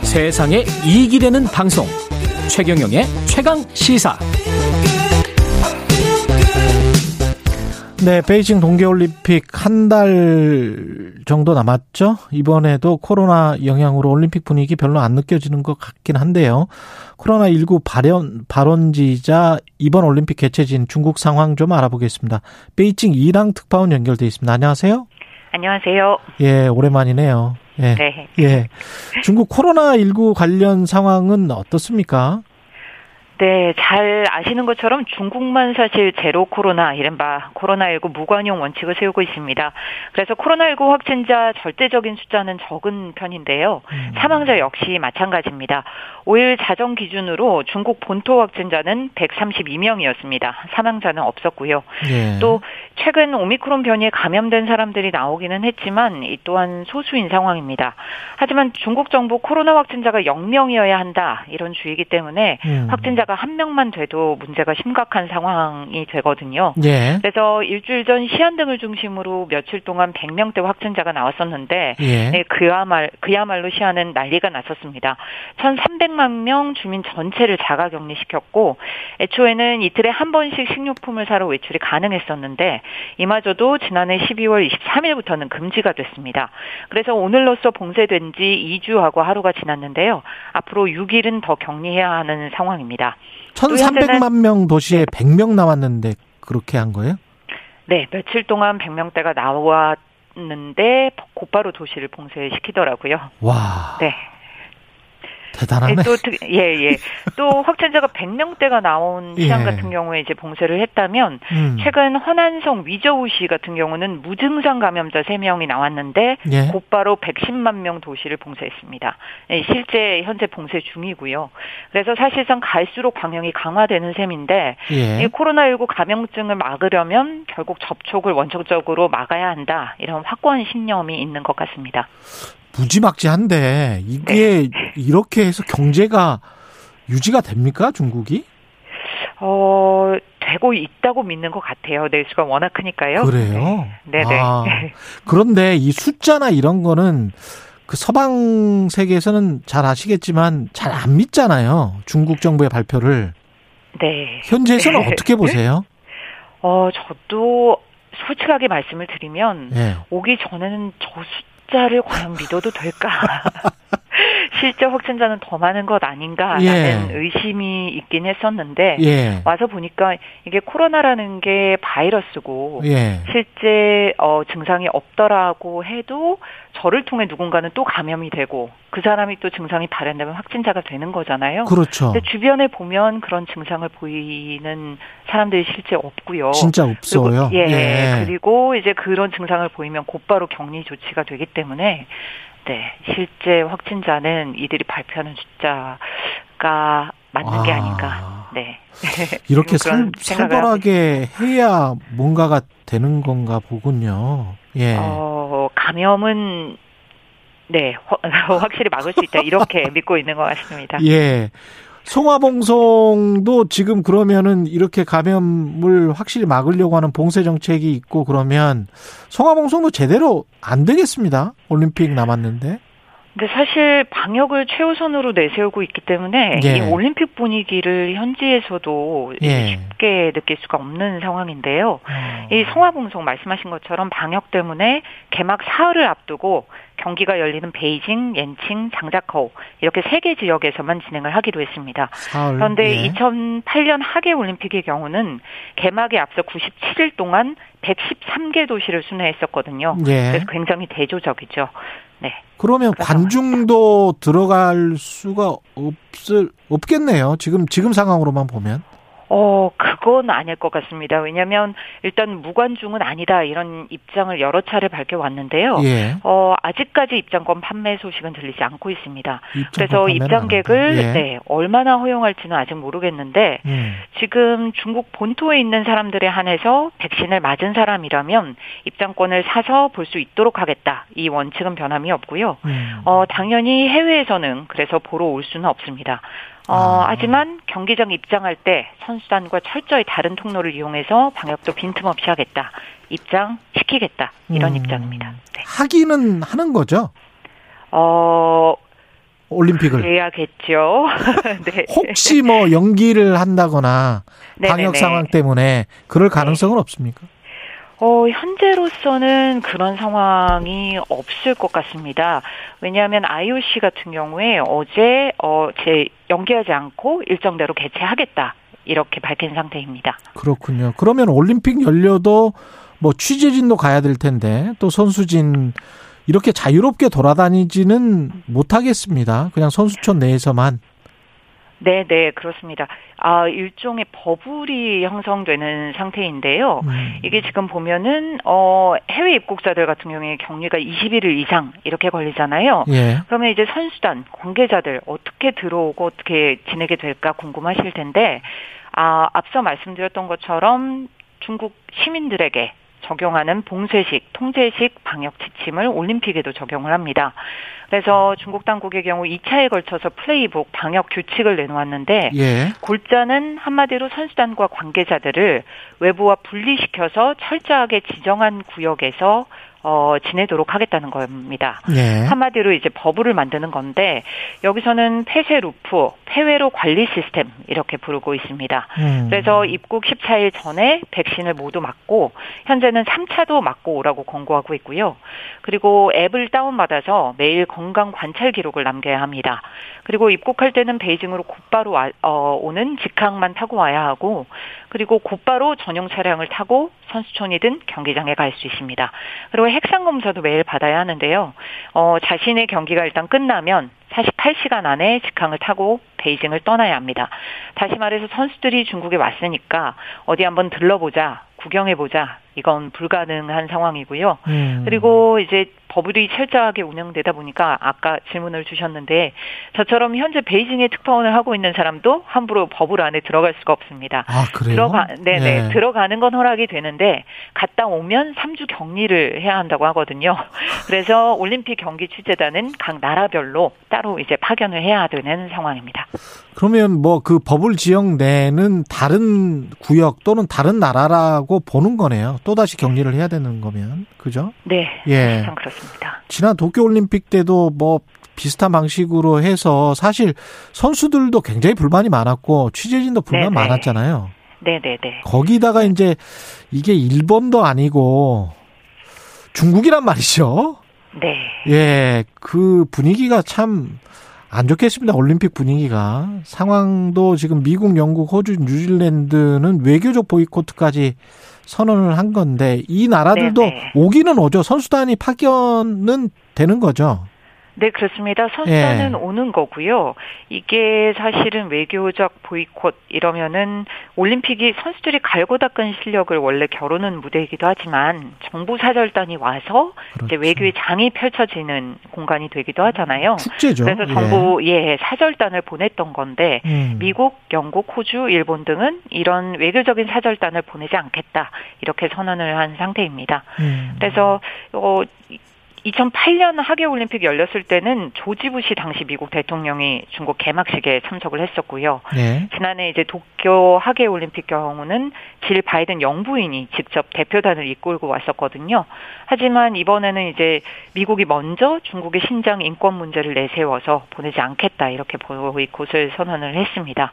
세상에 이익이 되는 방송 최경영의 최강 시사
네, 베이징 동계올림픽 한 달 정도 남았죠. 이번에도 코로나 영향으로 올림픽 분위기 별로 안 느껴지는 것 같긴 한데요. 코로나19 발현, 발원지자 이번 올림픽 개최진 중국 상황 좀 알아보겠습니다. 베이징 이랑 특파원 연결돼 있습니다. 안녕하세요.
안녕하세요.
예, 오랜만이네요. 예.
네.
예. 중국 코로나19 관련 상황은 어떻습니까?
네, 잘 아시는 것처럼 중국만 사실 제로 코로나, 이른바 코로나19 무관용 원칙을 세우고 있습니다. 그래서 코로나19 확진자 절대적인 숫자는 적은 편인데요. 사망자 역시 마찬가지입니다. 5일 자정 기준으로 중국 본토 확진자는 132명이었습니다. 사망자는 없었고요.
예.
또 최근 오미크론 변이에 감염된 사람들이 나오기는 했지만 이 또한 소수인 상황입니다. 하지만 중국 정부 코로나 확진자가 0명이어야 한다 이런 주의이기 때문에
음.
확진자가 한 명만 돼도 문제가 심각한 상황이 되거든요.
예.
그래서 일주일 전 시안 등을 중심으로 며칠 동안 100명대 확진자가 나왔었는데
예.
네, 그야말 그야말로 시안은 난리가 났었습니다. 1,300만 명 주민 전체를 자가 격리시켰고 애초에는 이틀에 한 번씩 식료품을 사러 외출이 가능했었는데 이마저도 지난해 12월 23일부터는 금지가 됐습니다. 그래서 오늘로써 봉쇄된 지 2주하고 하루가 지났는데요. 앞으로 6일은 더 격리해야 하는 상황입니다. 또 현재는
1,300만 명 도시에 100명 남았는데 그렇게 한 거예요?
네, 며칠 동안 100명대가 나왔는데 곧바로 도시를 봉쇄시키더라고요.
와.
네.
대단하네.
또 예, 예. 또 확진자가 100명대가 나온 시장
예.
같은 경우에 이제 봉쇄를 했다면
음.
최근 허난성 위저우 시 같은 경우는 무증상 감염자 3명이 나왔는데
예.
곧바로 110만 명 도시를 봉쇄했습니다. 예, 실제 현재 봉쇄 중이고요. 그래서 사실상 갈수록 방역이 강화되는 셈인데
예.
이 코로나19 감염증을 막으려면 결국 접촉을 원천적으로 막아야 한다. 이런 확고한 신념이 있는 것 같습니다.
무지막지한데 이게
네.
이렇게 해서 경제가 유지가 됩니까 중국이?
어, 되고 있다고 믿는 것 같아요. 내수가 워낙 크니까요.
그래요?
네, 네.
아, [LAUGHS] 그런데 이 숫자나 이런 거는 그 서방 세계에서는 잘 아시겠지만 잘 안 믿잖아요. 중국 정부의 발표를.
네.
현재에서는 [LAUGHS] 어떻게 보세요?
어, 저도 솔직하게 말씀을 드리면
예.
오기 전에는 저 숫자를 과연 믿어도 될까? [LAUGHS] 실제 확진자는 더 많은 것 아닌가라는
예.
의심이 있긴 했었는데
예.
와서 보니까 이게 코로나라는 게 바이러스고
예.
실제 어, 증상이 없더라고 해도 저를 통해 누군가는 또 감염이 되고 그 사람이 또 증상이 발현되면 확진자가 되는 거잖아요.
그렇죠.
근데 주변에 보면 그런 증상을 보이는 사람들이 실제 없고요.
진짜 없어요.
그리고, 예,
예.
그리고 이제 그런 증상을 보이면 곧바로 격리 조치가 되기 때문에 네, 실제 확진자는 이들이 발표하는 숫자가 맞는 게
아.
아닌가. 네. [LAUGHS]
이렇게 살, 살벌하게 해야 뭔가가 되는 건가 보군요. 예.
어, 감염은 네, 허- [LAUGHS] 확실히 막을 수 있다. 이렇게 믿고 있는 것 같습니다.
예. 송화봉송도 지금 그러면은 이렇게 감염을 확실히 막으려고 하는 봉쇄 정책이 있고 그러면 송화봉송도 제대로 안 되겠습니다. 올림픽 남았는데.
근데 사실 방역을 최우선으로 내세우고 있기 때문에
예.
이 올림픽 분위기를 현지에서도
예.
쉽게 느낄 수가 없는 상황인데요. 이 성화봉송 말씀하신 것처럼 방역 때문에 개막 사흘을 앞두고 경기가 열리는 베이징, 옌칭, 장자커우 이렇게 세 개 지역에서만 진행을 하기로 했습니다.
사흘.
그런데
예.
2008년 하계 올림픽의 경우는 개막에 앞서 97일 동안 113개 도시를 순회했었거든요.
예.
그래서 굉장히 대조적이죠. 네.
그러면 관중도 들어갈 수가 없을 없겠네요. 지금 지금 상황으로만 보면.
어, 그건 아닐 것 같습니다. 왜냐하면 일단 무관중은 아니다 이런 입장을 여러 차례 밝혀왔는데요.
예.
어, 아직까지 입장권 판매 소식은 들리지 않고 있습니다. 그래서 입장객을.
예.
네, 얼마나 허용할지는 아직 모르겠는데
음.
지금 중국 본토에 있는 사람들에 한해서 백신을 맞은 사람이라면 입장권을 사서 볼 수 있도록 하겠다. 이 원칙은 변함이 없고요.
음.
어, 당연히 해외에서는 그래서 보러 올 수는 없습니다. 어,
아.
하지만 경기장 입장할 때 선수단과 철저히 다른 통로를 이용해서 방역도 빈틈없이 하겠다. 입장 시키겠다. 이런
음.
입장입니다.
하기는 하는 거죠.
어,
올림픽을.
그래야겠죠. [LAUGHS] 네.
혹시 뭐 연기를 한다거나 방역
네네네.
상황 때문에 그럴 가능성은 없습니까?
어, 현재로서는 그런 상황이 없을 것 같습니다. 왜냐하면 IOC 같은 경우에 어제 어, 제 연기하지 않고 일정대로 개최하겠다. 이렇게 밝힌 상태입니다.
그렇군요. 그러면 올림픽 열려도 뭐 취재진도 가야 될 텐데 또 선수진 이렇게 자유롭게 돌아다니지는 못하겠습니다. 그냥 선수촌 내에서만.
네, 네, 그렇습니다. 아, 일종의 버블이 형성되는 상태인데요.
음.
이게 지금 보면은, 어, 해외 입국자들 같은 경우에 격리가 21일 이상 이렇게 걸리잖아요.
예.
그러면 이제 선수단, 관계자들 어떻게 들어오고 어떻게 지내게 될까 궁금하실 텐데, 아, 앞서 말씀드렸던 것처럼 중국 시민들에게 적용하는 봉쇄식, 통제식 방역 지침을 올림픽에도 적용을 합니다. 그래서 중국 당국의 경우 2차에 걸쳐서 플레이북 방역 규칙을 내놓았는데
예.
골자는 한마디로 선수단과 관계자들을 외부와 분리시켜서 철저하게 지정한 구역에서 어, 지내도록 하겠다는 겁니다.
예.
한마디로 이제 버블을 만드는 건데 여기서는 폐쇄 루프, 폐회로 관리 시스템 이렇게 부르고 있습니다.
음.
그래서 입국 14일 전에 백신을 모두 맞고 현재는 3차도 맞고 오라고 권고하고 있고요. 그리고 앱을 다운받아서 매일 건강 관찰 기록을 남겨야 합니다. 그리고 입국할 때는 베이징으로 곧바로 와- 어, 오는 직항만 타고 와야 하고 그리고 곧바로 전용 차량을 타고 선수촌이든 경기장에 갈 수 있습니다. 그리고 핵산 검사도 매일 받아야 하는데요. 어, 자신의 경기가 일단 끝나면 48시간 안에 직항을 타고 베이징을 떠나야 합니다. 다시 말해서 선수들이 중국에 왔으니까 어디 한번 들러보자, 구경해보자. 이건 불가능한 상황이고요.
음.
그리고 이제 버블이 철저하게 운영되다 보니까 아까 질문을 주셨는데 저처럼 현재 베이징에 특파원을 하고 있는 사람도 함부로 버블 안에 들어갈 수가 없습니다.
아, 그래요?
들어가, 네네.
예.
들어가는 건 허락이 되는데 갔다 오면 3주 격리를 해야 한다고 하거든요. [LAUGHS] 그래서 올림픽 경기 취재단은 각 나라별로 따로 이제 파견을 해야 되는 상황입니다.
그러면 뭐 그 버블 지역 내는 다른 구역 또는 다른 나라라고 보는 거네요. 또 다시 격리를 해야 되는 거면. 그죠?
네.
예.
사실상 그 렇습니다.
지난 도쿄올림픽 때도 뭐 비슷한 방식으로 해서 사실 선수들도 굉장히 불만이 많았고 취재진도 불만
네네.
많았잖아요.
네네네.
거기다가 이제 이게 일본도 아니고 중국이란 말이죠.
네.
예, 그 분위기가 참 안 좋겠습니다. 올림픽 분위기가. 상황도 지금 미국, 영국, 호주, 뉴질랜드는 외교적 보이콧까지 선언을 한 건데 이 나라들도
네네.
오기는 오죠. 선수단이 파견은 되는 거죠.
네, 그렇습니다. 선수단은
예.
오는 거고요. 이게 사실은 외교적 보이콧 이러면은 올림픽이 선수들이 갈고 닦은 실력을 원래 겨루는 무대이기도 하지만 정부 사절단이 와서 이제
그렇죠.
외교의 장이 펼쳐지는 공간이 되기도 하잖아요.
축제죠.
그래서
예.
정부 예 사절단을 보냈던 건데
음.
미국, 영국, 호주, 일본 등은 이런 외교적인 사절단을 보내지 않겠다 이렇게 선언을 한 상태입니다.
음.
그래서 어 2008년 하계 올림픽 열렸을 때는 조지 부시 당시 미국 대통령이 중국 개막식에 참석을 했었고요.
네.
지난해 이제 도쿄 하계 올림픽 경우는 질 바이든 영부인이 직접 대표단을 이끌고 왔었거든요. 하지만 이번에는 이제 미국이 먼저 중국의 신장 인권 문제를 내세워서 보내지 않겠다 이렇게 보이콧을 선언을 했습니다.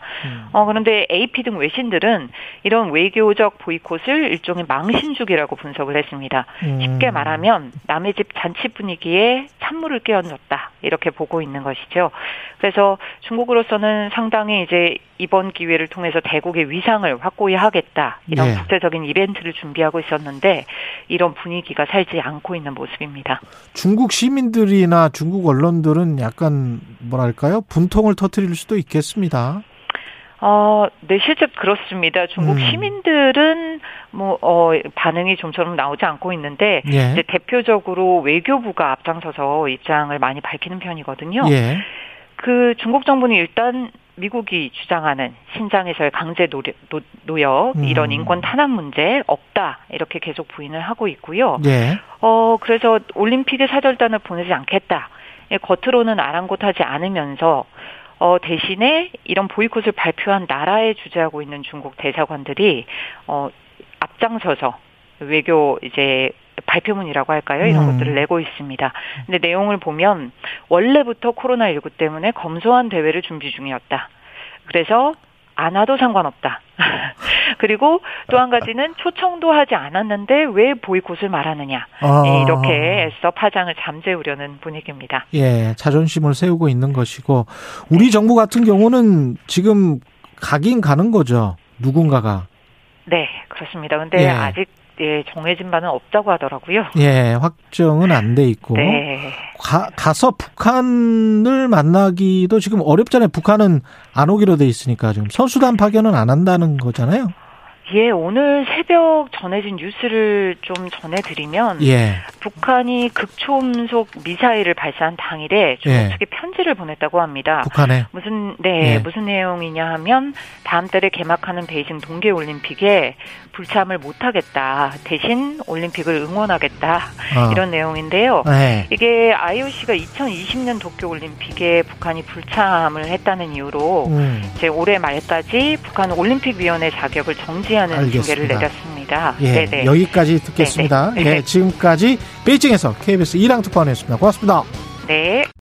어 그런데 AP 등 외신들은 이런 외교적 보이콧을 일종의 망신주기라고 분석을 했습니다.
음.
쉽게 말하면 남의 집 잔치 분위기에 찬물을 끼얹었다 이렇게 보고 있는 것이죠. 그래서 중국으로서는 상당히 이제 이번 기회를 통해서 대국의 위상을 확고히 하겠다 이런
네.
국제적인 이벤트를 준비하고 있었는데 이런 분위기가 살지 않고 있는 모습입니다.
중국 시민들이나 중국 언론들은 약간 뭐랄까요? 분통을 터뜨릴 수도 있겠습니다.
어, 네, 실제 그렇습니다. 중국
음.
시민들은 뭐, 어, 반응이 좀처럼 나오지 않고 있는데,
예.
이제 대표적으로 외교부가 앞장서서 입장을 많이 밝히는 편이거든요.
예.
그 중국 정부는 일단 미국이 주장하는 신장에서의 강제 노력, 노,
음.
이런 인권 탄압 문제 없다, 이렇게 계속 부인을 하고 있고요.
예.
어, 그래서 올림픽에 사절단을 보내지 않겠다. 예, 겉으로는 아랑곳하지 않으면서 어, 대신에 이런 보이콧을 발표한 나라에 주재하고 있는 중국 대사관들이 어, 앞장서서 외교 이제 발표문이라고 할까요? 이런
음.
것들을 내고 있습니다. 근데 내용을 보면 원래부터 코로나19 때문에 검소한 대회를 준비 중이었다. 그래서 안 와도 상관없다. [LAUGHS] 그리고 또 한 가지는 초청도 하지 않았는데 왜 보이콧을 말하느냐.
아.
예, 이렇게 애써 파장을 잠재우려는 분위기입니다.
예, 자존심을 세우고 있는 것이고 우리 정부 같은 경우는 지금 가긴 가는 거죠. 누군가가.
네, 그렇습니다. 근데
예.
아직 예, 정해진 바는 없다고 하더라고요.
예, 확정은 안 돼 있고.
네.
가, 가서 북한을 만나기도 지금 어렵잖아요. 북한은 안 오기로 돼 있으니까 지금 선수단 파견은 안 한다는 거잖아요.
예, 오늘 새벽 전해진 뉴스를 좀 전해드리면
예.
북한이 극초음속 미사일을 발사한 당일에 중국
예.
측에 편지를 보냈다고 합니다.
북한에.
무슨 네
예.
무슨 내용이냐 하면 다음 달에 개막하는 베이징 동계 올림픽에 불참을 못하겠다 대신 올림픽을 응원하겠다
아.
이런 내용인데요.
네.
이게 IOC가 2020년 도쿄 올림픽에 북한이 불참을 했다는 이유로
음.
이제 올해 말까지 북한 올림픽 위원회 자격을 정지 하는
알겠습니다.
중계를 내렸습니다.
예,
네네.
여기까지 듣겠습니다.
네네.
예, 지금까지 베이징에서 KBS 이랑 특파원이었습니다. 고맙습니다.
네.